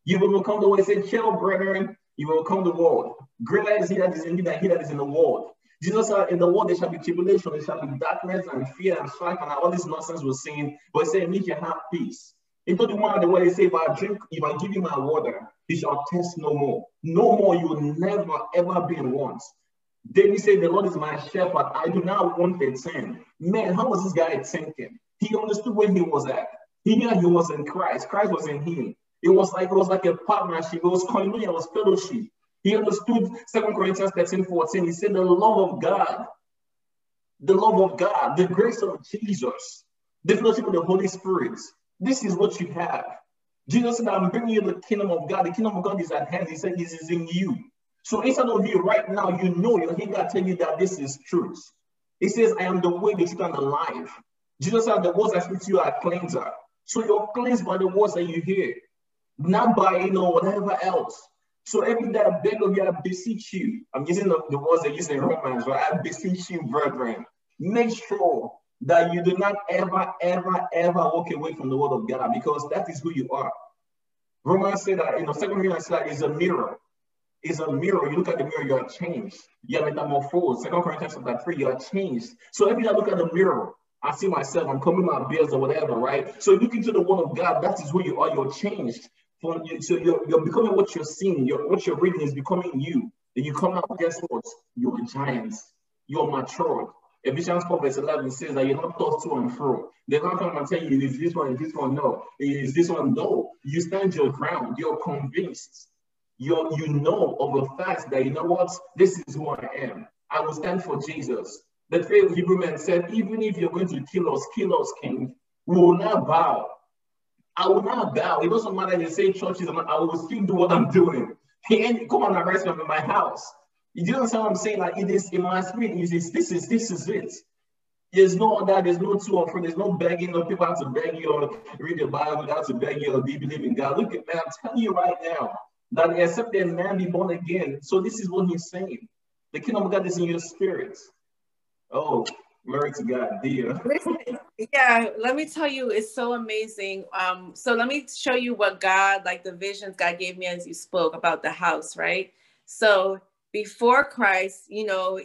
You will come the way, say, chill, brethren you will come the world. Greater is he that is in you than he that is in the world. Jesus said, in the world there shall be tribulation, there shall be darkness and fear and strife and all this nonsense we're seeing. but he said, need you have peace. He told the one the way he said, if I drink, if I give you my water, you shall test no more. No more, you will never ever be in want. David said, The Lord is my shepherd. I do not want a thing. Man, how was this guy thinking? He understood where he was at. He knew he was in Christ. Christ was in him. It was like it was like a partnership. It was koinonia, it was fellowship. He understood 2 Corinthians 13, 14. He said, The love of God, the love of God, the grace of Jesus, the fellowship of the Holy Spirit. This is what you have. Jesus said, I'm bringing you the kingdom of God. The kingdom of God is at hand. He said, This is in you. So inside of you right now, you know you're hearing God tell you that this is truth. He says, I am the way, the truth, and the life. Jesus said, The words I speak to you are cleanser. So you're cleansed by the words that you hear, not by you know whatever else. So every day I beg of you, I beseech you. I'm using the, the words they use in Romans, right? I beseech you, brethren. Make sure that you do not ever, ever, ever walk away from the word of God because that is who you are. Romans said that, you know, second Corinthians said that is a mirror. It's a mirror. You look at the mirror, you are changed. You are metamorphosed. Second Corinthians chapter 3, you are changed. So every time I look at the mirror, I see myself, I'm coming my bills or whatever, right? So look into the word of God, that is who you are, you're changed. So you're, you're becoming what you're seeing, you're, what you're reading is becoming you. Then you come out, guess what? You're giants. You're matured. Ephesians 4 verse 11 says that you're not tossed to and fro. They're not coming and tell you, is this one, is this one? No. Is this one? No. You stand your ground. You're convinced. You you know of the fact that, you know what? This is who I am. I will stand for Jesus. The faithful Hebrew man said, even if you're going to kill us, kill us, King, we will not bow. I will not bow. It doesn't matter if you say churches, I will still do what I'm doing. And come on, arrest me in my house. You don't understand what I'm saying? Like it is in my spirit, it is this is this is it. There's no other, there's no two or three, there's no begging, no people have to beg you or read the Bible, have to beg you or be believing God. Look at man, I'm telling you right now that except that man be born again. So this is what he's saying. The kingdom of God is in your spirit. Oh, glory to God, dear. yeah, let me tell you, it's so amazing. Um, so let me show you what God, like the visions God gave me as you spoke about the house, right? So before Christ, you know,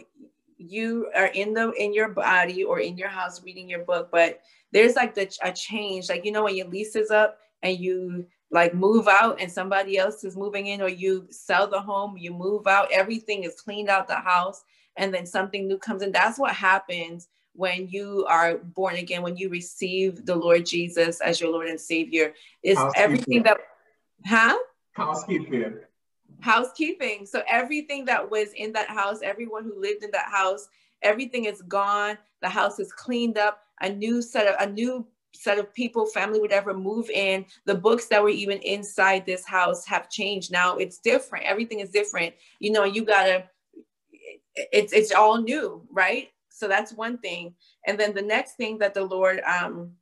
you are in the in your body or in your house reading your book, but there's like the a change, like you know when your lease is up and you like move out and somebody else is moving in or you sell the home, you move out, everything is cleaned out the house and then something new comes in. That's what happens when you are born again, when you receive the Lord Jesus as your Lord and Savior. Is everything that huh? Housekeeping housekeeping. So everything that was in that house, everyone who lived in that house, everything is gone. The house is cleaned up. A new set of a new set of people, family would ever move in. The books that were even inside this house have changed. Now it's different. Everything is different. You know, you gotta. It's it's all new, right? So that's one thing. And then the next thing that the Lord um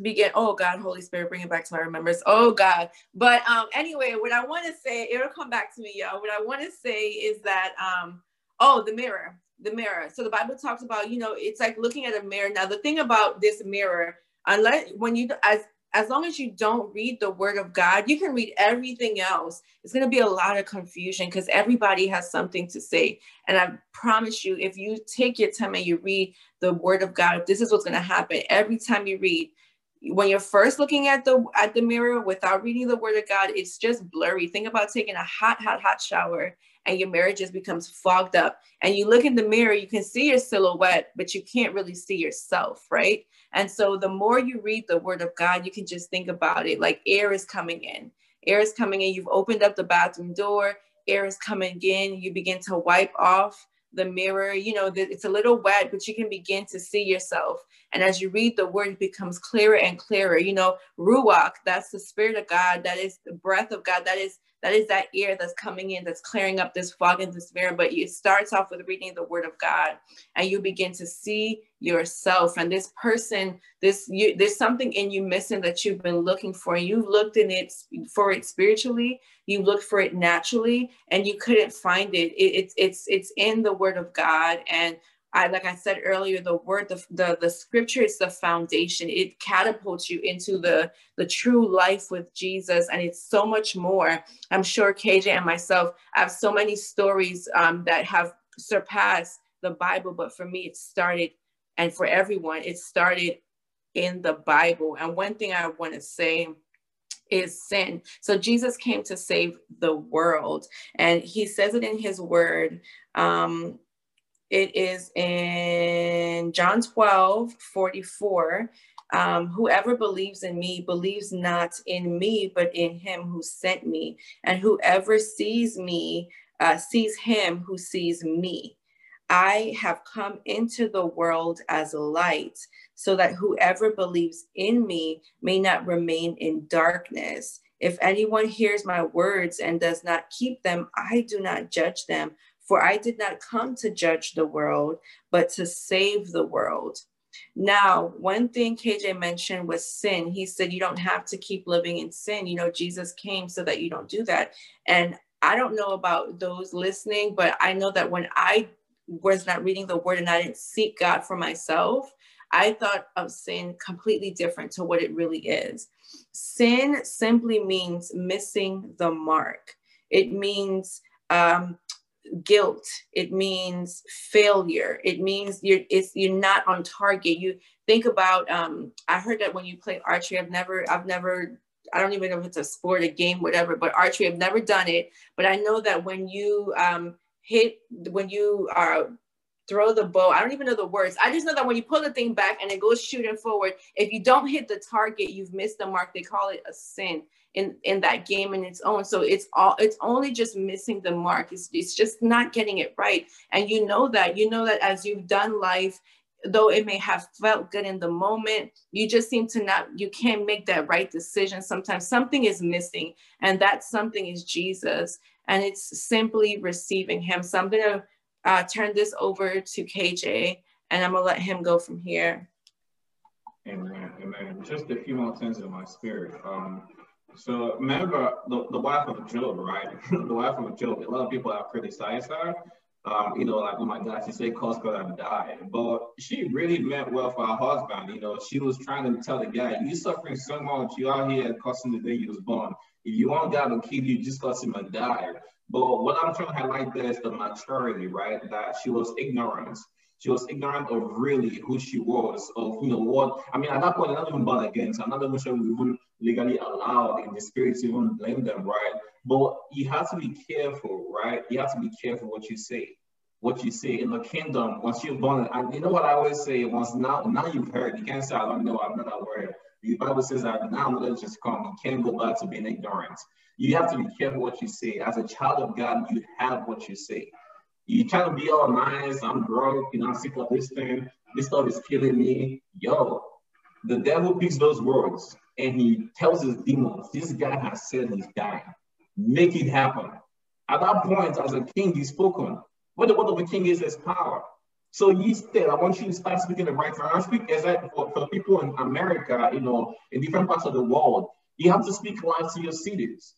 begin oh god holy spirit bring it back to my remembrance oh god but um anyway what i want to say it'll come back to me y'all what i want to say is that um oh the mirror the mirror so the bible talks about you know it's like looking at a mirror now the thing about this mirror unless when you as as long as you don't read the word of God, you can read everything else. It's going to be a lot of confusion because everybody has something to say. And I promise you, if you take your time and you read the word of God, this is what's going to happen. Every time you read, when you're first looking at the at the mirror without reading the word of god it's just blurry think about taking a hot hot hot shower and your marriage just becomes fogged up. And you look in the mirror you can see your silhouette but you can't really see yourself right? And so the more you read the word of god you can just think about it. Like air is coming in. Air is coming in. You've opened up the bathroom door. Air is coming in. You begin to wipe off the mirror. You know it's a little wet but you can begin to see yourself. And as you read the word it becomes clearer and clearer. You know ruach that's the spirit of god. That is the breath of god. That is that is that air that's coming in that's clearing up this fog and this mirror but it starts off with reading the word of god and you begin to see yourself. And this person this you there's something in you missing that you've been looking for. You've looked in it for it spiritually you looked for it naturally and you couldn't find it, it it's it's it's in the word of god. And I, like I said earlier, the word, the, the, the scripture is the foundation. It catapults you into the, the true life with Jesus. And it's so much more. I'm sure KJ and myself have so many stories um, that have surpassed the Bible. But for me, it started, and for everyone, it started in the Bible. And one thing I want to say is sin. So Jesus came to save the world. And he says it in his word. Um, it is in John 12, 44. Um, whoever believes in me believes not in me, but in him who sent me. And whoever sees me uh, sees him who sees me. I have come into the world as a light so that whoever believes in me may not remain in darkness. If anyone hears my words and does not keep them, I do not judge them, for I did not come to judge the world, but to save the world. Now, one thing KJ mentioned was sin. He said, You don't have to keep living in sin. You know, Jesus came so that you don't do that. And I don't know about those listening, but I know that when I was not reading the word and I didn't seek God for myself, I thought of sin completely different to what it really is. Sin simply means missing the mark, it means um, guilt. It means failure. It means you're it's you're not on target. You think about um i heard that when you play archery i've never i've never i don't even know if it's a sport a game whatever but archery i've never done it. But i know that when you um hit when you are throw the bow i don't even know the words. I just know that when you pull the thing back and it goes shooting forward if you don't hit the target you've missed the mark. They call it a sin in in that game in its own. So it's all it's only just missing the mark. It's, it's just not getting it right. And you know that you know that as you've done life though it may have felt good in the moment you just seem to not you can't make that right decision. Sometimes something is missing and that something is jesus and it's simply receiving him. So i'm going to uh, turn this over to kj and i'm going to let him go from here. Amen amen. Just a few more things in my spirit. Um so remember the, the wife of a Job, right? the wife of a Job. A lot of people have criticized her. Um, you know, like, oh my God, she said God have died. But she really meant well for her husband. You know, she was trying to tell the guy, you suffering so much, you out here cussing the day you was born. If you want God to kill you, just cause him and die. But what I'm trying to highlight there is the maturity, right? That she was ignorant. She was ignorant of really who she was, of you know what. I mean, at that point, I'm not even born again, so I'm not even sure we would legally allowed in the spirit to even blame them, right? But you have to be careful, right? You have to be careful what you say. What you say in the kingdom, once you're born, and you know what I always say, once now now you've heard, you can't say, I don't know, I'm not aware. The Bible says that now knowledge just come. You can't go back to being ignorant. You have to be careful what you say. As a child of God, you have what you say. You try to be all nice, I'm broke, you know, I'm sick of this thing, this stuff is killing me. Yo, the devil picks those words and he tells his demons, this guy has said he's dying. Make it happen. At that point, as a king, he's spoken. What the word of a king is his power. So instead, I want you to start speaking the right. I speak as I, for, for people in America, you know, in different parts of the world, you have to speak life to your cities.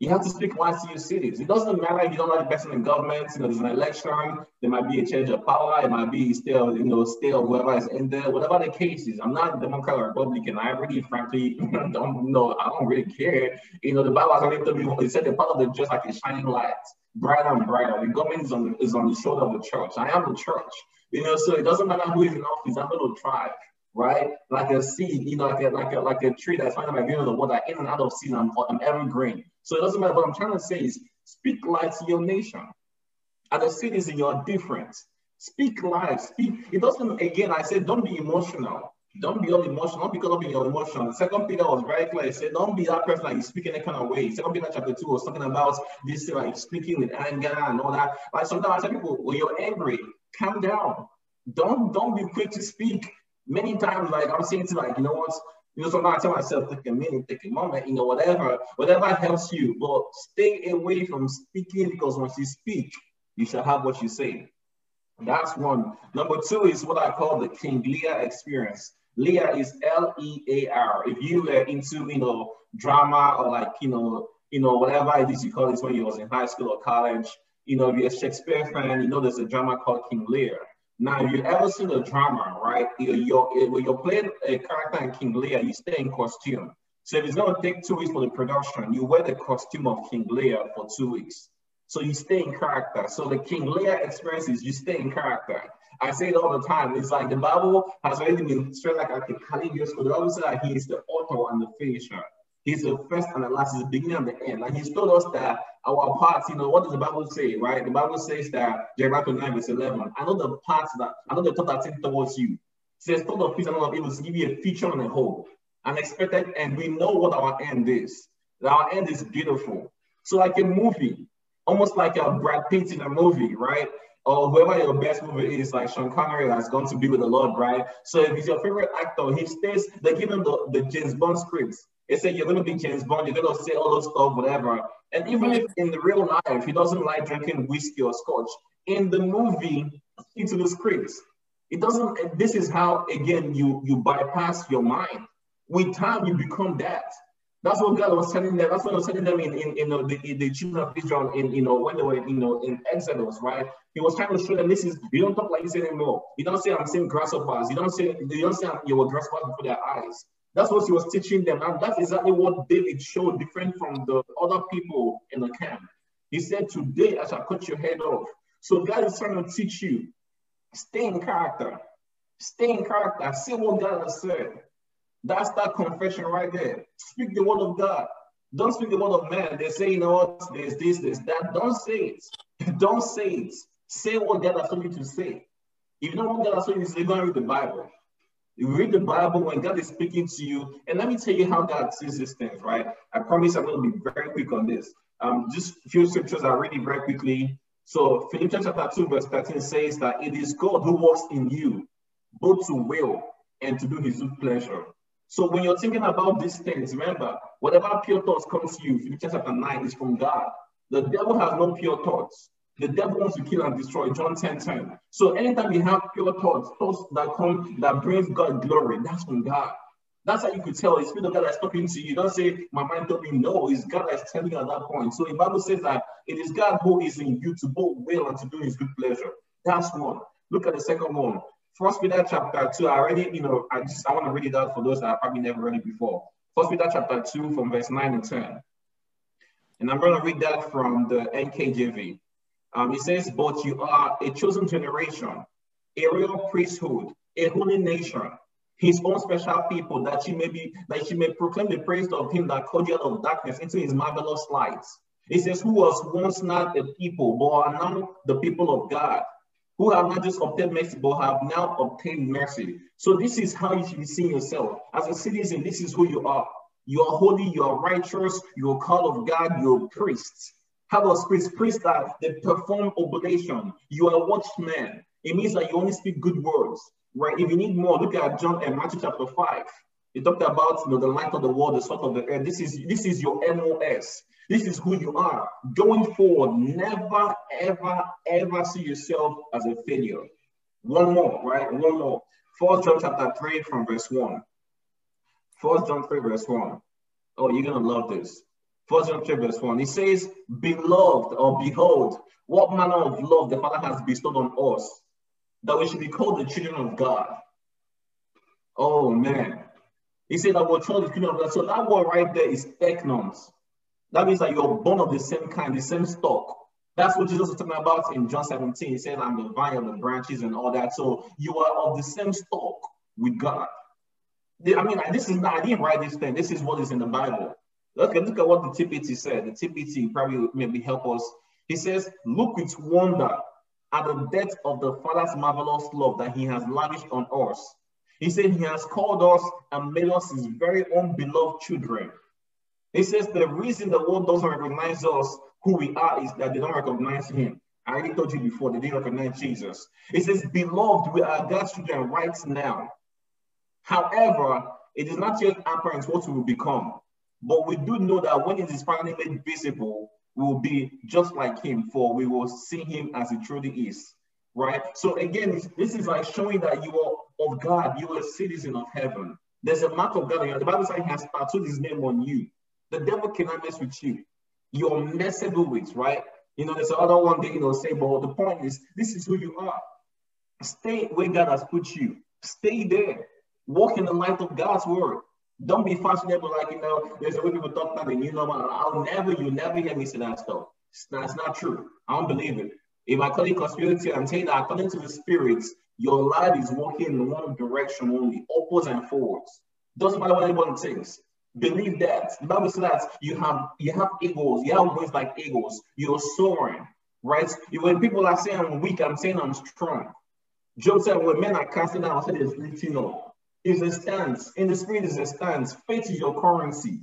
You have to speak life to your cities. It doesn't matter if you don't like the person in government, you know, there's an election, there might be a change of power, it might be still, you know, still whoever is in there, whatever the case is. I'm not Democrat or Republican. I really, frankly, don't know. I don't really care. You know, the Bible has only told me, it said the power of the just like a shining light, brighter and brighter. The government is on, is on the shoulder of the church. I am the church. You know, so it doesn't matter who is in office, I'm a little tribe right? Like a seed, you know, like a like a like a tree that's found by of the water in and out of season. I'm, I'm evergreen. So it doesn't matter. What I'm trying to say is speak life to your nation. As a citizen, you're different. Speak life. Speak. It doesn't. Again, I said, don't be emotional. Don't be all emotional. Don't be because of your emotion. Second Peter was very clear. He said, don't be that person like you speak in that kind of way. Second Peter chapter 2 was talking about this like speaking with anger and all that. Like sometimes I tell people, when you're angry, calm down. Don't don't be quick to speak many times, like I'm saying to like, you know what? You know, sometimes I tell myself, take a minute, take a moment, you know, whatever, whatever helps you, but stay away from speaking because once you speak, you shall have what you say. That's one. Number two is what I call the King Lear experience. Lear is L-E-A-R. If you were into, you know, drama or like, you know, you know, whatever it is you call it when you was in high school or college, you know, if you're a Shakespeare fan, you know there's a drama called King Lear. Now, if you've ever seen a drama, right? You're, you're, when you're playing a uh, character in King Lear, you stay in costume. So if it's going to take two weeks for the production, you wear the costume of King Lear for two weeks. So you stay in character. So the King Lear experience is you stay in character. I say it all the time. It's like the Bible has already been straight like a. The Bible says that he is the author and the finisher. He's the first and the last, he's the beginning and the end. Like he's told us that our parts, you know, what does the Bible say, right? The Bible says that Jeremiah 29 verse 11, I know the parts that, I know the thought that's in towards you. says, thought of peace and not of evil to give you a future and a hope, an expected end. We know what our end is. Our end is beautiful. So like a movie, almost like a Brad Pitt in a movie, right? Or whoever your best movie is, like Sean Connery has gone to be with the Lord, right? So if he's your favorite actor, he stays, they give him the, the James Bond scripts. They say you're gonna be James Bond, you're gonna say all those stuff, whatever. And even if in the real life he doesn't like drinking whiskey or scotch, in the movie, into the scripts. It doesn't, this is how, again, you, you bypass your mind. With time, you become that. That's what God was telling them. That's what I was telling them in, in, in, uh, the, in the children of Israel in, you uh, know, when they were, you know, in Exodus, right? He was trying to show them this is, you don't talk like this anymore. You don't say I'm seeing grasshoppers. You don't say, you don't say you were grasshoppers before their eyes. That's what he was teaching them. And that's exactly what David showed different from the other people in the camp. He said, today I shall cut your head off. So God is trying to teach you Stay in character. Stay in character. See what God has said. That's that confession right there. Speak the word of God. Don't speak the word of man. They say, you know what, there's this, this, that. Don't say it. Don't say it. Say what God has told you to say. If you know what God has told you to say, go and read the Bible. You read the Bible when God is speaking to you. And let me tell you how God sees these things, right? I promise I'm going to be very quick on this. Um, just a few scriptures I'll read it very quickly. So Philippians chapter 2, verse 13 says that it is God who works in you, both to will and to do his good pleasure. So when you're thinking about these things, remember, whatever pure thoughts comes to you, Philippians chapter 9 is from God. The devil has no pure thoughts. The devil wants to kill and destroy, John 10, 10. So anytime you have pure thoughts, thoughts that come, that brings God glory, that's from God. That's how you could tell it's Spirit of God that's talking to you. Don't say, My mind told me no, it's God that's telling you at that point. So the Bible says that it is God who is in you to both will and to do his good pleasure. That's one. Look at the second one. First Peter chapter 2. I already, you know, I just I want to read it out for those that have probably never read it before. First Peter chapter 2 from verse 9 and 10. And I'm going to read that from the NKJV. Um, it says, But you are a chosen generation, a royal priesthood, a holy nation his own special people, that she may be, that she may proclaim the praise of him that called you out of darkness into his marvelous light. He says, who was once not a people, but are now the people of God, who have not just obtained mercy, but have now obtained mercy. So this is how you should be seeing yourself. As a citizen, this is who you are. You are holy, you are righteous, you are called of God, you're priests. How about priests? Priests that they perform oblation. You are a watchman. It means that you only speak good words right? If you need more, look at John and Matthew chapter 5. He talked about you know, the light of the world, the salt of the earth. This is this is your MOS. This is who you are. Going forward, never, ever, ever see yourself as a failure. One more, right? One more. First John chapter 3 from verse 1. First John 3, verse 1. Oh, you're gonna love this. First John 3, verse 1. He says, Beloved or behold, what manner of love the Father has bestowed on us that we should be called the children of God. Oh man. He said that we're called the children of God. So that word right there is eknos. That means that you're born of the same kind, the same stock. That's what Jesus was talking about in John 17. He said, I'm the vine and the branches and all that. So you are of the same stock with God. I mean, this is not, I didn't write this thing. This is what is in the Bible. Look at, look at what the TPT said. The TPT probably maybe help us. He says, look with wonder at the depth of the Father's marvelous love that he has lavished on us. He said he has called us and made us his very own beloved children. He says the reason the world doesn't recognize us, who we are, is that they don't recognize him. I already told you before, they didn't recognize Jesus. He says, beloved, we are God's children right now. However, it is not yet apparent what we will become. But we do know that when it is finally made visible, we will be just like him, for we will see him as he truly is. Right? So again, this is like showing that you are of God, you are a citizen of heaven. There's a mark of God. The Bible says he has tattooed his name on you. The devil cannot mess with you. You're messable with, right? You know, there's another one day, you know, say, but the point is, this is who you are. Stay where God has put you. Stay there. Walk in the light of God's word. Don't be fashionable like, you know, there's a way people talk about it. You know, I'll never, you never hear me say that stuff. That's not true. I don't believe it. If I call it conspiracy, I'm saying that according to the spirits, your life is walking in one direction only, upwards and forwards. Doesn't matter what anyone thinks. Believe that. The Bible says that you have you have eagles, you have wings like eagles, you're soaring, right? When people are saying I'm weak, I'm saying I'm strong. Job said, when men are casting out, I said it's lifting up. It's a stance. In the spirit is a stance. Faith is your currency.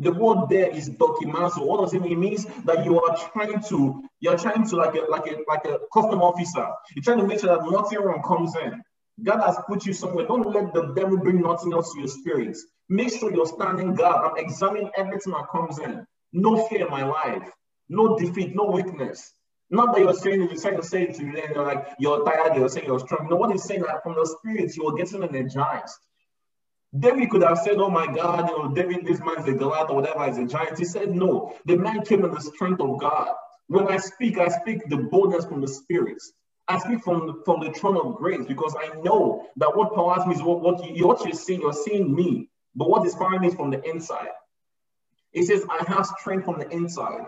The word there is dokimazo. What does it mean? It means that you are trying to, you're trying to like a like a like a custom officer. You're trying to make sure that nothing wrong comes in. God has put you somewhere. Don't let the devil bring nothing else to your spirit. Make sure you're standing guard. I'm examining everything that comes in. No fear in my life. No defeat, no weakness. Not that you're saying you're trying to say it to you, and you're like, you're tired, you're saying you're strong. No, what he's saying that from the spirit, you are getting energized. David could have said, Oh my God, you know, David, this man is a Goliath or whatever, is a giant. He said, No, the man came in the strength of God. When I speak, I speak the boldness from the spirit. I speak from, from the throne of grace because I know that what powers me is what, what, you, what you're seeing, you're seeing me, but what is powering me is from the inside. It says, I have strength from the inside.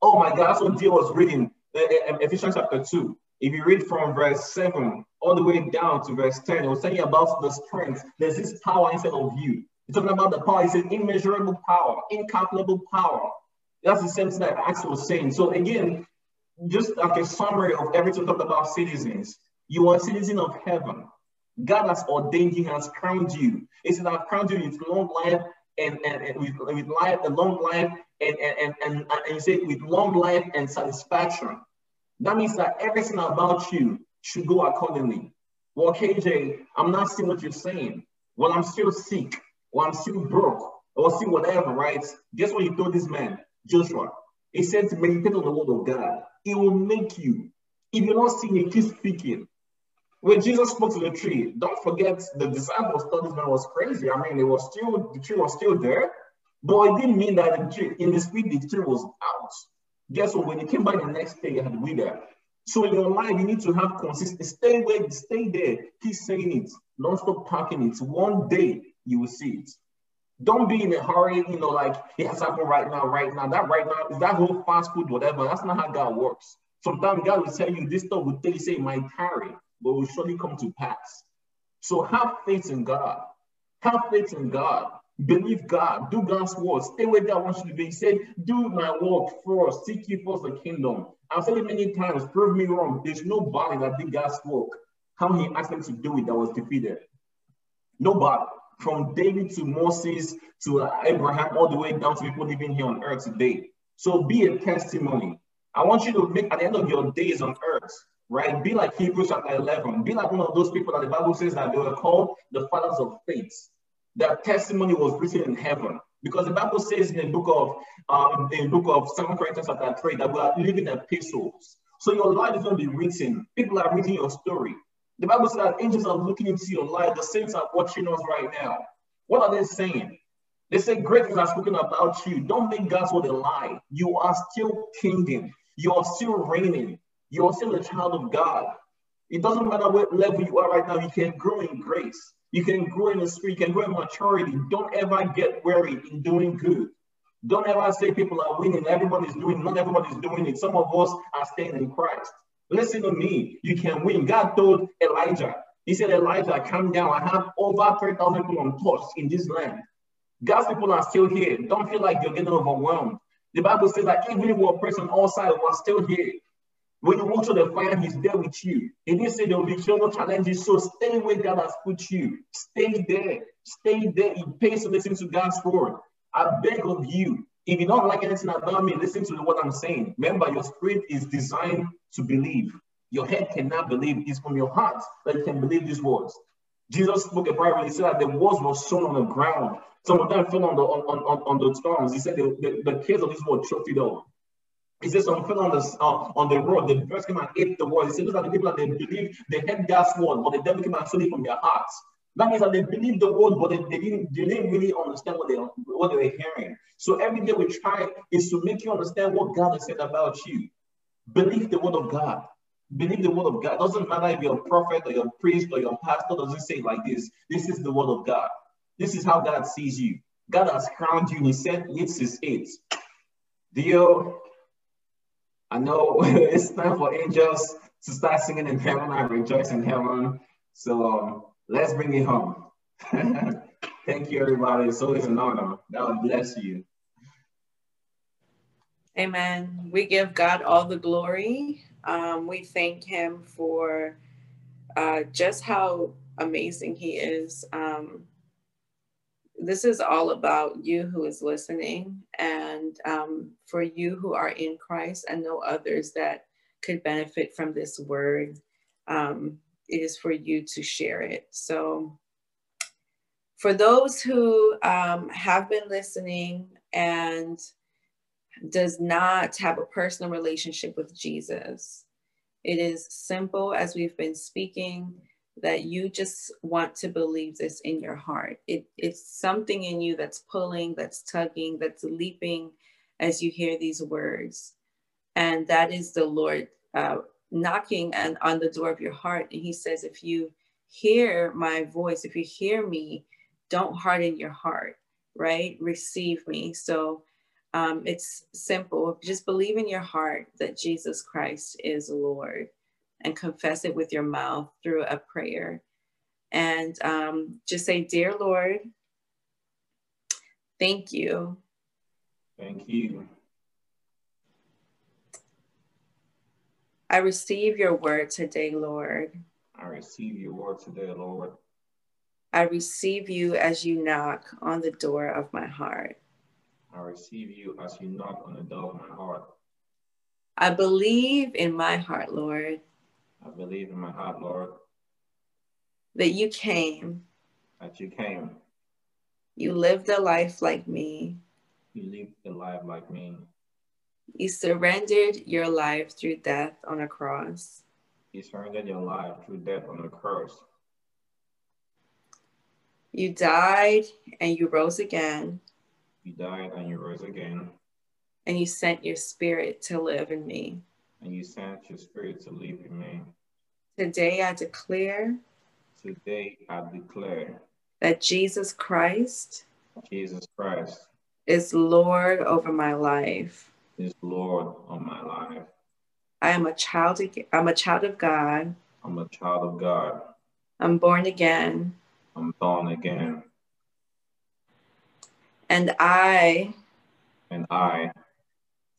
Oh my God, that's what Dio was reading, Eh, eh, Ephesians chapter 2. If you read from verse 7 all the way down to verse 10, it was telling you about the strength. There's this power inside of you. It's talking about the power. It's an immeasurable power, incalculable power. That's the same thing that Acts was saying. So again, just like a summary of everything talked about citizens. You are a citizen of heaven. God has ordained you, has crowned you. He said, I've crowned you with long life and, and, and with, with life, a long life, and, and, and, and, and he said, with long life and satisfaction. That means that everything about you should go accordingly. Well, KJ, I'm not seeing what you're saying. Well, I'm still sick, or I'm still broke, or see whatever, right? Guess what you told this man, Joshua? He said to meditate on the word of God. It will make you. If you're not seeing it, keep speaking. When Jesus spoke to the tree, don't forget the disciples thought this man was crazy. I mean, it was still the tree was still there, but it didn't mean that the tree, in the spirit the tree was out. Guess what? When he came back the next day, you had to there. So in your life, you need to have consistency. Stay where, stay there. Keep saying it. Don't stop talking it. One day you will see it. Don't be in a hurry, you know, like it has happened right now, right now. That right now is that whole fast food, whatever. That's not how God works. Sometimes God will tell you this stuff will you say it might tarry, but will surely come to pass. So have faith in God. Have faith in God. Believe God. Do God's word. Stay where God wants you to be. He said, Do my work first. Seek ye first the kingdom. I've said it many times. Prove me wrong. There's nobody that did God's work. How he asked them to do it that was defeated. Nobody from David to Moses to uh, Abraham, all the way down to people living here on earth today. So be a testimony. I want you to make at the end of your days on earth, right? Be like Hebrews chapter 11. Be like one of those people that the Bible says that they were called the fathers of faith. Their testimony was written in heaven. Because the Bible says in the book of um, in the book of Second Corinthians chapter 3 that we are living epistles. So your life is going to be written. People are reading your story. The Bible says that angels are looking into your life. The saints are watching us right now. What are they saying? They say great things are spoken about you. Don't make God's word a lie. You are still kinging. You are still reigning. You are still a child of God. It doesn't matter what level you are right now. You can grow in grace. You can grow in the spirit. You can grow in maturity. Don't ever get weary in doing good. Don't ever say people are winning. Everybody's doing. Not everybody's doing it. Some of us are staying in Christ. Listen to me. You can win. God told Elijah, He said, Elijah, come down. I have over 3,000 people on untouched in this land. God's people are still here. Don't feel like you're getting overwhelmed. The Bible says that even if we're pressing all sides, we're still here, when you walk through the fire, he's there with you. He didn't say there will be no challenges. So stay where God has put you. Stay there. Stay there. It pays to listen to God's word. I beg of you, if you don't like anything about me, listen to what I'm saying. Remember, your spirit is designed to believe. Your head cannot believe. It's from your heart that you can believe these words. Jesus spoke a parable. He said that the words were sown on the ground. Some of them fell on the on, on, on the stones. He said the, the, the kids of this world choked it up. He said some fell on the uh, on the road. The birds came and ate the word. He said those are the people that they believe they heard God's word, but the devil came and stole it from their hearts. That means that they believed the word, but they, they, didn't, they didn't really understand what they, what they were hearing. So every day we try is to make you understand what God has said about you. Believe the word of God. Believe the word of God. It doesn't matter if you're a prophet or you're a priest or your pastor doesn't say like this. This is the word of God. This is how God sees you. God has crowned you. He said, "This is it." Dio, I know it's time for angels to start singing in heaven and rejoice in heaven. So um, let's bring it home. Thank you, everybody. It's always an honor. God bless you. Amen. We give God all the glory. Um, we thank Him for uh, just how amazing He is. Um, this is all about you who is listening and um, for you who are in Christ and know others that could benefit from this word. Um, it is for you to share it. So, for those who um, have been listening and does not have a personal relationship with Jesus, it is simple as we've been speaking that you just want to believe this in your heart. It, it's something in you that's pulling, that's tugging, that's leaping as you hear these words. And that is the Lord uh, knocking and on the door of your heart. And he says, if you hear my voice, if you hear me, don't harden your heart, right? Receive me. So um, it's simple. Just believe in your heart that Jesus Christ is Lord and confess it with your mouth through a prayer. And um, just say, Dear Lord, thank you. Thank you. I receive your word today, Lord. I receive your word today, Lord. I receive you as you knock on the door of my heart. I receive you as you knock on the door of my heart. I believe in my heart, Lord. I believe in my heart, Lord. That you came. That you came. You lived a life like me. You lived a life like me. You surrendered your life through death on a cross. You surrendered your life through death on a cross. You died and you rose again. You died and you rose again. And you sent your spirit to live in me. And you sent your spirit to live in me. Today I declare. Today I declare. That Jesus Christ. Jesus Christ. Is Lord over my life is Lord of my life. I am a child. I'm a child of God. I'm a child of God. I'm born again. I'm born again. And I. And I.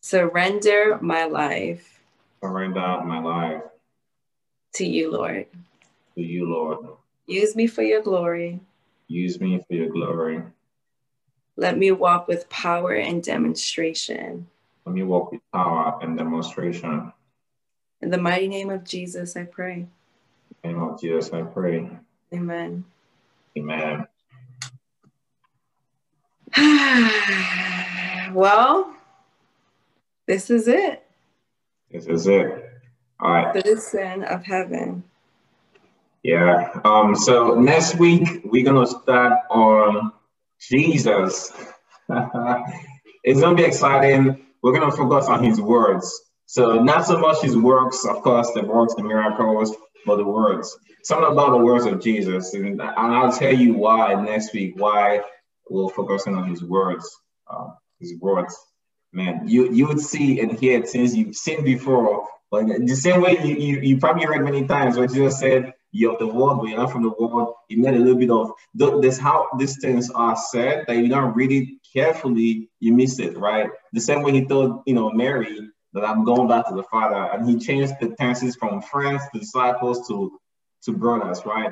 Surrender my life. Surrender my life. To you, Lord. To you, Lord. Use me for your glory. Use me for your glory. Let me walk with power and demonstration. Let me walk with power and demonstration. In the mighty name of Jesus, I pray. In the name of Jesus, I pray. Amen. Amen. well, this is it. This is it. All right. Citizen of heaven. Yeah. Um. So next week we're gonna start on Jesus. it's gonna be exciting we're going to focus on his words. So not so much his works, of course, the works, the miracles, but the words. Something about the words of Jesus. And I'll tell you why next week, why we're focusing on his words. Um, his words. Man, you, you would see and hear things you've seen before. But the same way you, you, you probably read many times what Jesus said, you're of the world, but you're not from the world. You made a little bit of this how these things are said that you don't read it carefully, you miss it, right? The same way he told, you know, Mary that I'm going back to the Father, and he changed the tenses from friends to disciples to to brothers, right?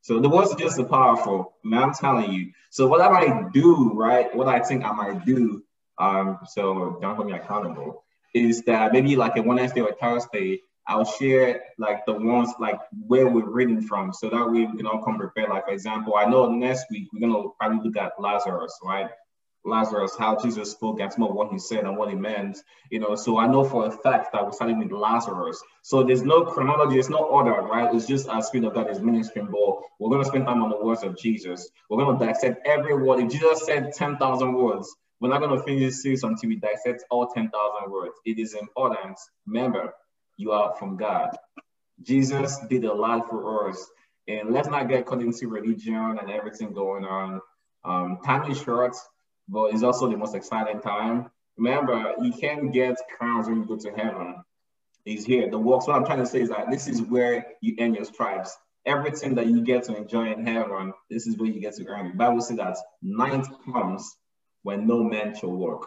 So the words are just powerful, man. I'm telling you. So what I might do, right? What I think I might do, um, so don't hold me accountable, is that maybe like a Wednesday or Thursday, I'll share like the ones like where we're reading from, so that way we can all come prepared. Like for example, I know next week we're gonna probably look at Lazarus, right? Lazarus, how Jesus spoke and some of what he said and what he meant, you know. So I know for a fact that we're starting with Lazarus. So there's no chronology, there's no order, right? It's just as Spirit of God is ministering, but we're going to spend time on the words of Jesus. We're going to dissect every word. If Jesus said 10,000 words, we're not going to finish this series until we dissect all 10,000 words. It is important. Remember, you are from God. Jesus did a lot for us. And let's not get caught into religion and everything going on. Um, time is short but it's also the most exciting time. Remember, you can't get crowns when you go to heaven. He's here. The works. What I'm trying to say is that this is where you earn your stripes. Everything that you get to enjoy in heaven, this is where you get to earn. The Bible says that ninth comes when no man shall work.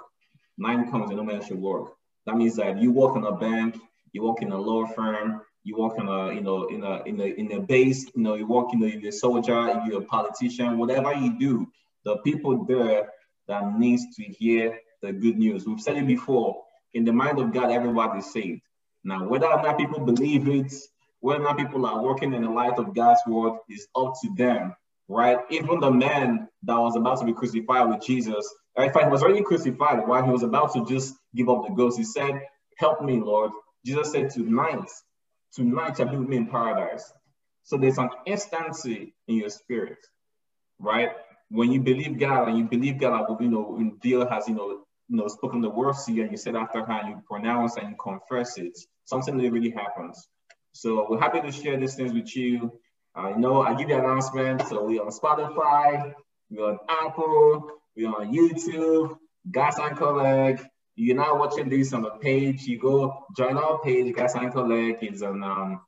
Nine comes when no man shall work. That means that you work in a bank, you work in a law firm, you work in a, you know, in a, in a, in a base, you know, you work in the, in a soldier, you're a politician, whatever you do, the people there that needs to hear the good news. We've said it before, in the mind of God, everybody is saved. Now, whether or not people believe it, whether or not people are working in the light of God's word is up to them, right? Even the man that was about to be crucified with Jesus, in fact, he was already crucified while he was about to just give up the ghost. He said, Help me, Lord. Jesus said, Tonight, tonight shall be with me in paradise. So there's an instancy in your spirit, right? When you believe God and you believe God, you know, when Dio has, you know, you know, spoken the words to you and you said after her you pronounce and you confess it, something really happens. So we're happy to share these things with you. I uh, know I give you an announcement. So we're on Spotify, we're on Apple, we're on YouTube, Gas and Collect. You're not watching this on the page, you go join our page, Gas and Collect. It's on um,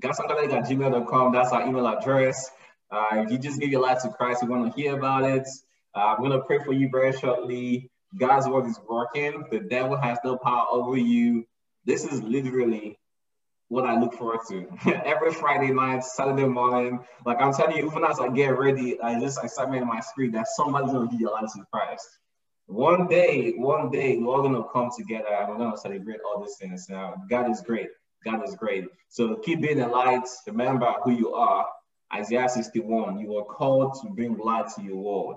gasandcollect at gmail.com. That's our email address. Uh, if you just give your life to Christ, we want to hear about it. Uh, I'm going to pray for you very shortly. God's word is working. The devil has no power over you. This is literally what I look forward to every Friday night, Saturday morning. Like I'm telling you, even as I get ready, I just excitement in my spirit that somebody's gonna give your to Christ. One day, one day, we're all gonna come together and we're gonna celebrate all these things. Now, God is great. God is great. So keep being the light. Remember who you are. Isaiah 61. You are called to bring light to your world.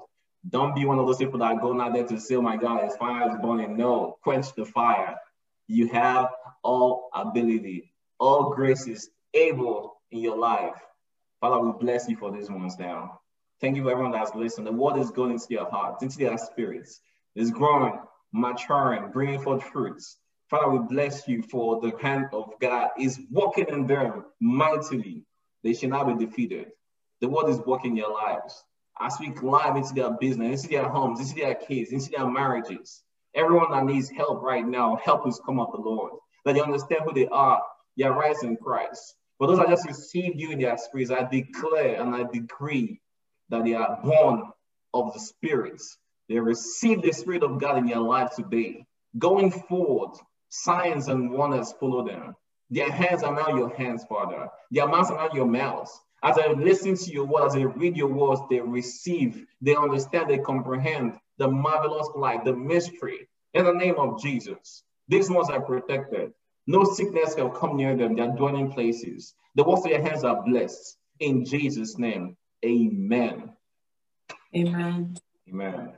Don't be one of those people that go out there to say, oh my God, his fire is burning. No, quench the fire. You have all ability, all grace is able in your life. Father, we bless you for these ones now. Thank you for everyone that's listening. The word is going into your hearts, into their spirits. It's growing, maturing, bringing forth fruits. Father, we bless you for the hand of God is working in them mightily. They shall not be defeated. The word is working in your lives. I speak life into their business, into their homes, into their kids, into their marriages. Everyone that needs help right now, help is come of the Lord. That they understand who they are, their rights in Christ. But those that just received you in their spirits, I declare and I decree that they are born of the spirits. They receive the Spirit of God in their life today. Going forward, signs and wonders follow them. Their hands are now your hands, Father. Their mouths are now your mouths. As I listen to your words, as I read your words, they receive, they understand, they comprehend the marvelous light, the mystery. In the name of Jesus, these ones are protected. No sickness can come near them. Their dwelling places. The works of your hands are blessed. In Jesus' name, amen. Amen. Amen.